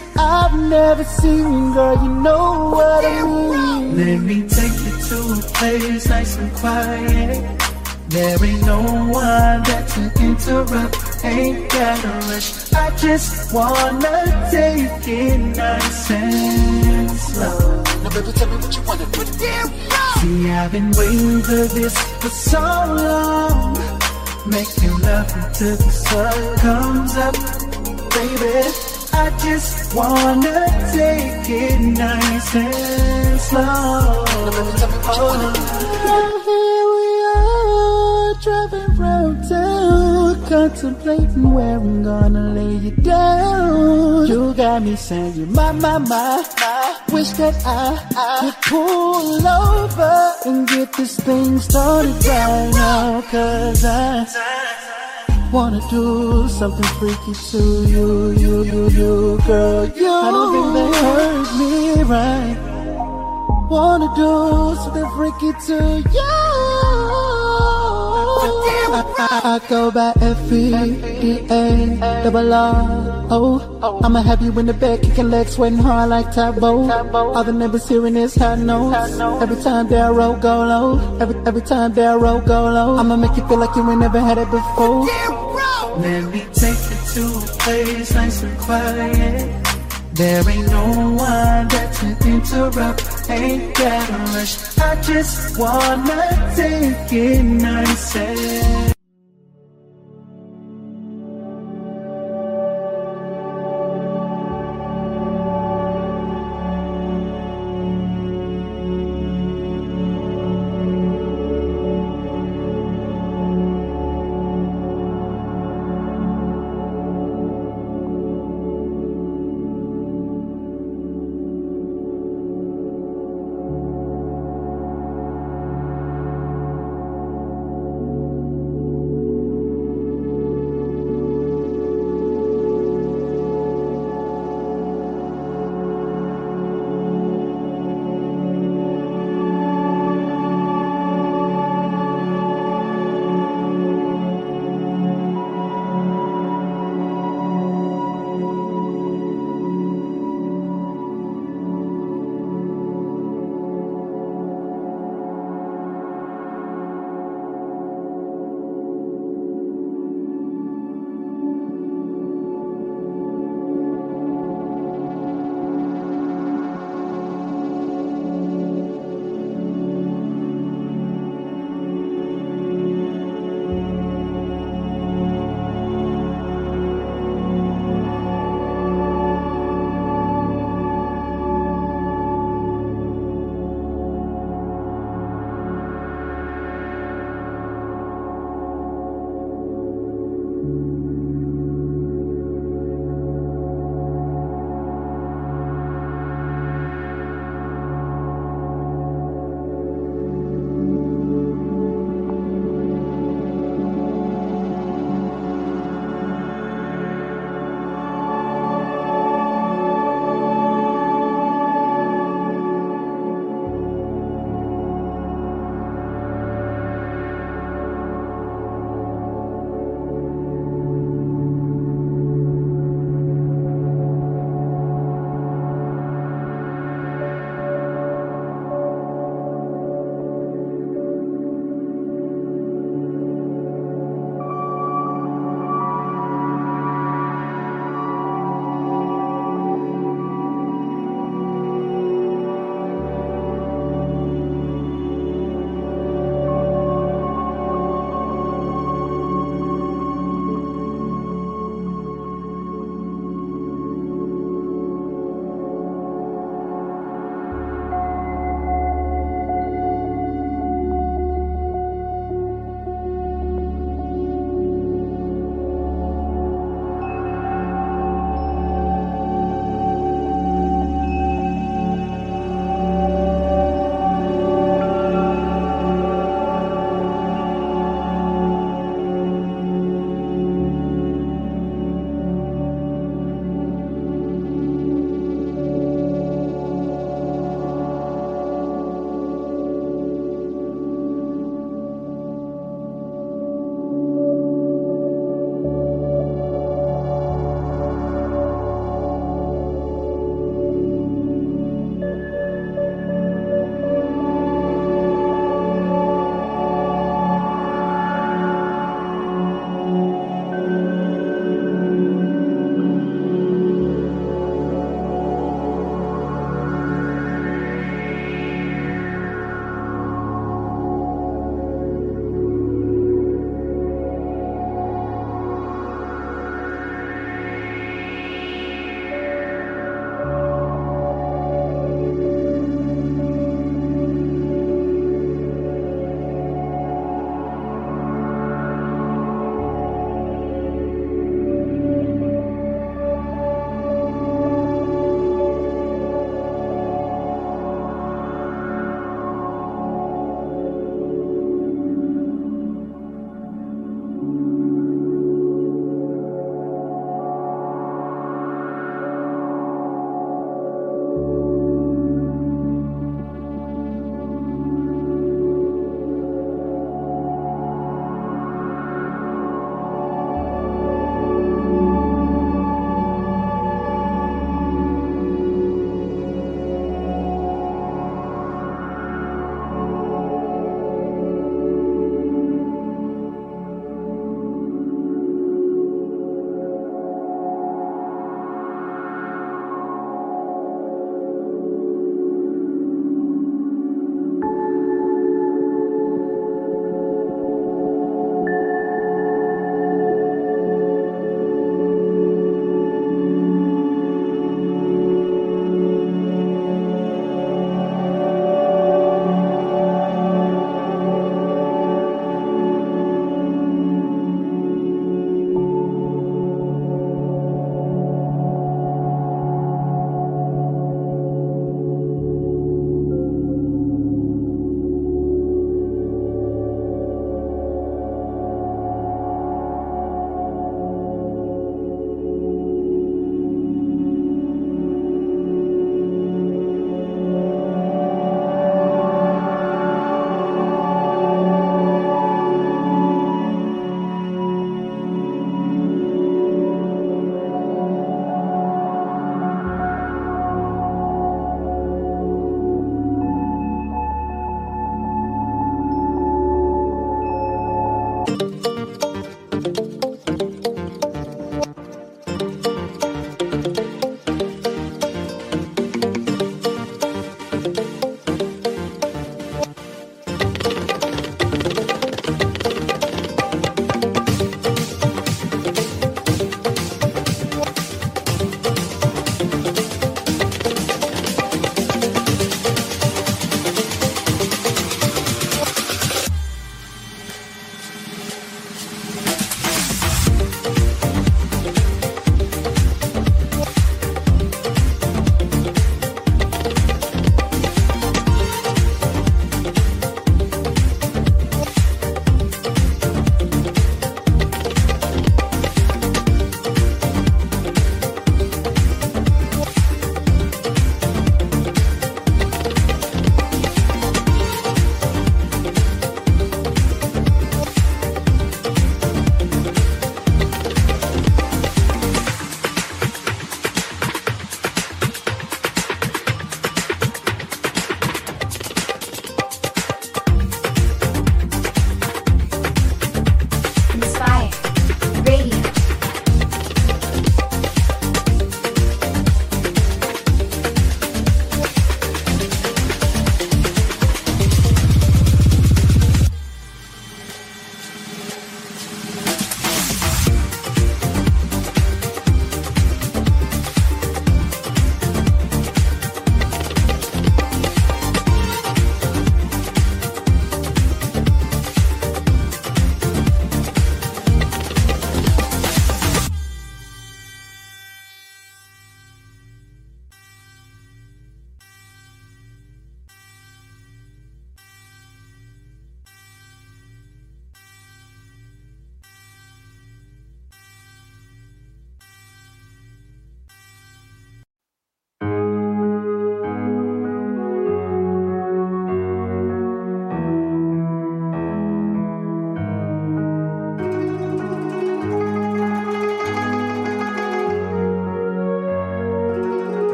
Speaker 1: never seen, girl, you know what I mean. Let me take you to a place nice and quiet. There ain't no one that to interrupt, ain't gotta rush. I just wanna take it nice and slow.
Speaker 16: Now, baby, tell me what you wanna do.
Speaker 1: See, I've been waiting for this for so long. Making love until the sun comes up, baby.
Speaker 17: I just wanna take it nice and slow. Now here we are, driving round town, contemplating where I'm gonna lay you down. You got me saying, my, my, my, wish that I, I could pull over and get this thing started right now, cause I wanna do something freaky to you, you, you, you, girl. You, I don't think they heard me right. Wanna do something freaky to you. I, I, I go by F E D A double R O. I'ma have you in the back, kicking legs, sweating hard like Tae Bo. All the neighbors hearing this high notes. Every time their roll go low, every every time their roll go low, I'ma make you feel like you ain't never had it before. Let me take you to a place nice and quiet. There ain't no one that can interrupt. Ain't gotta rush. I just wanna take it nice and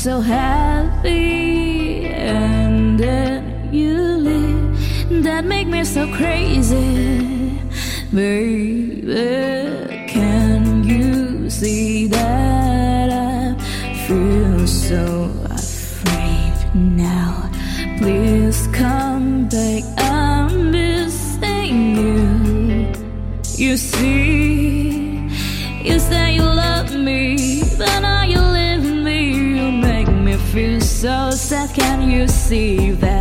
Speaker 12: so happy and then you leave that make me so crazy baby. you see that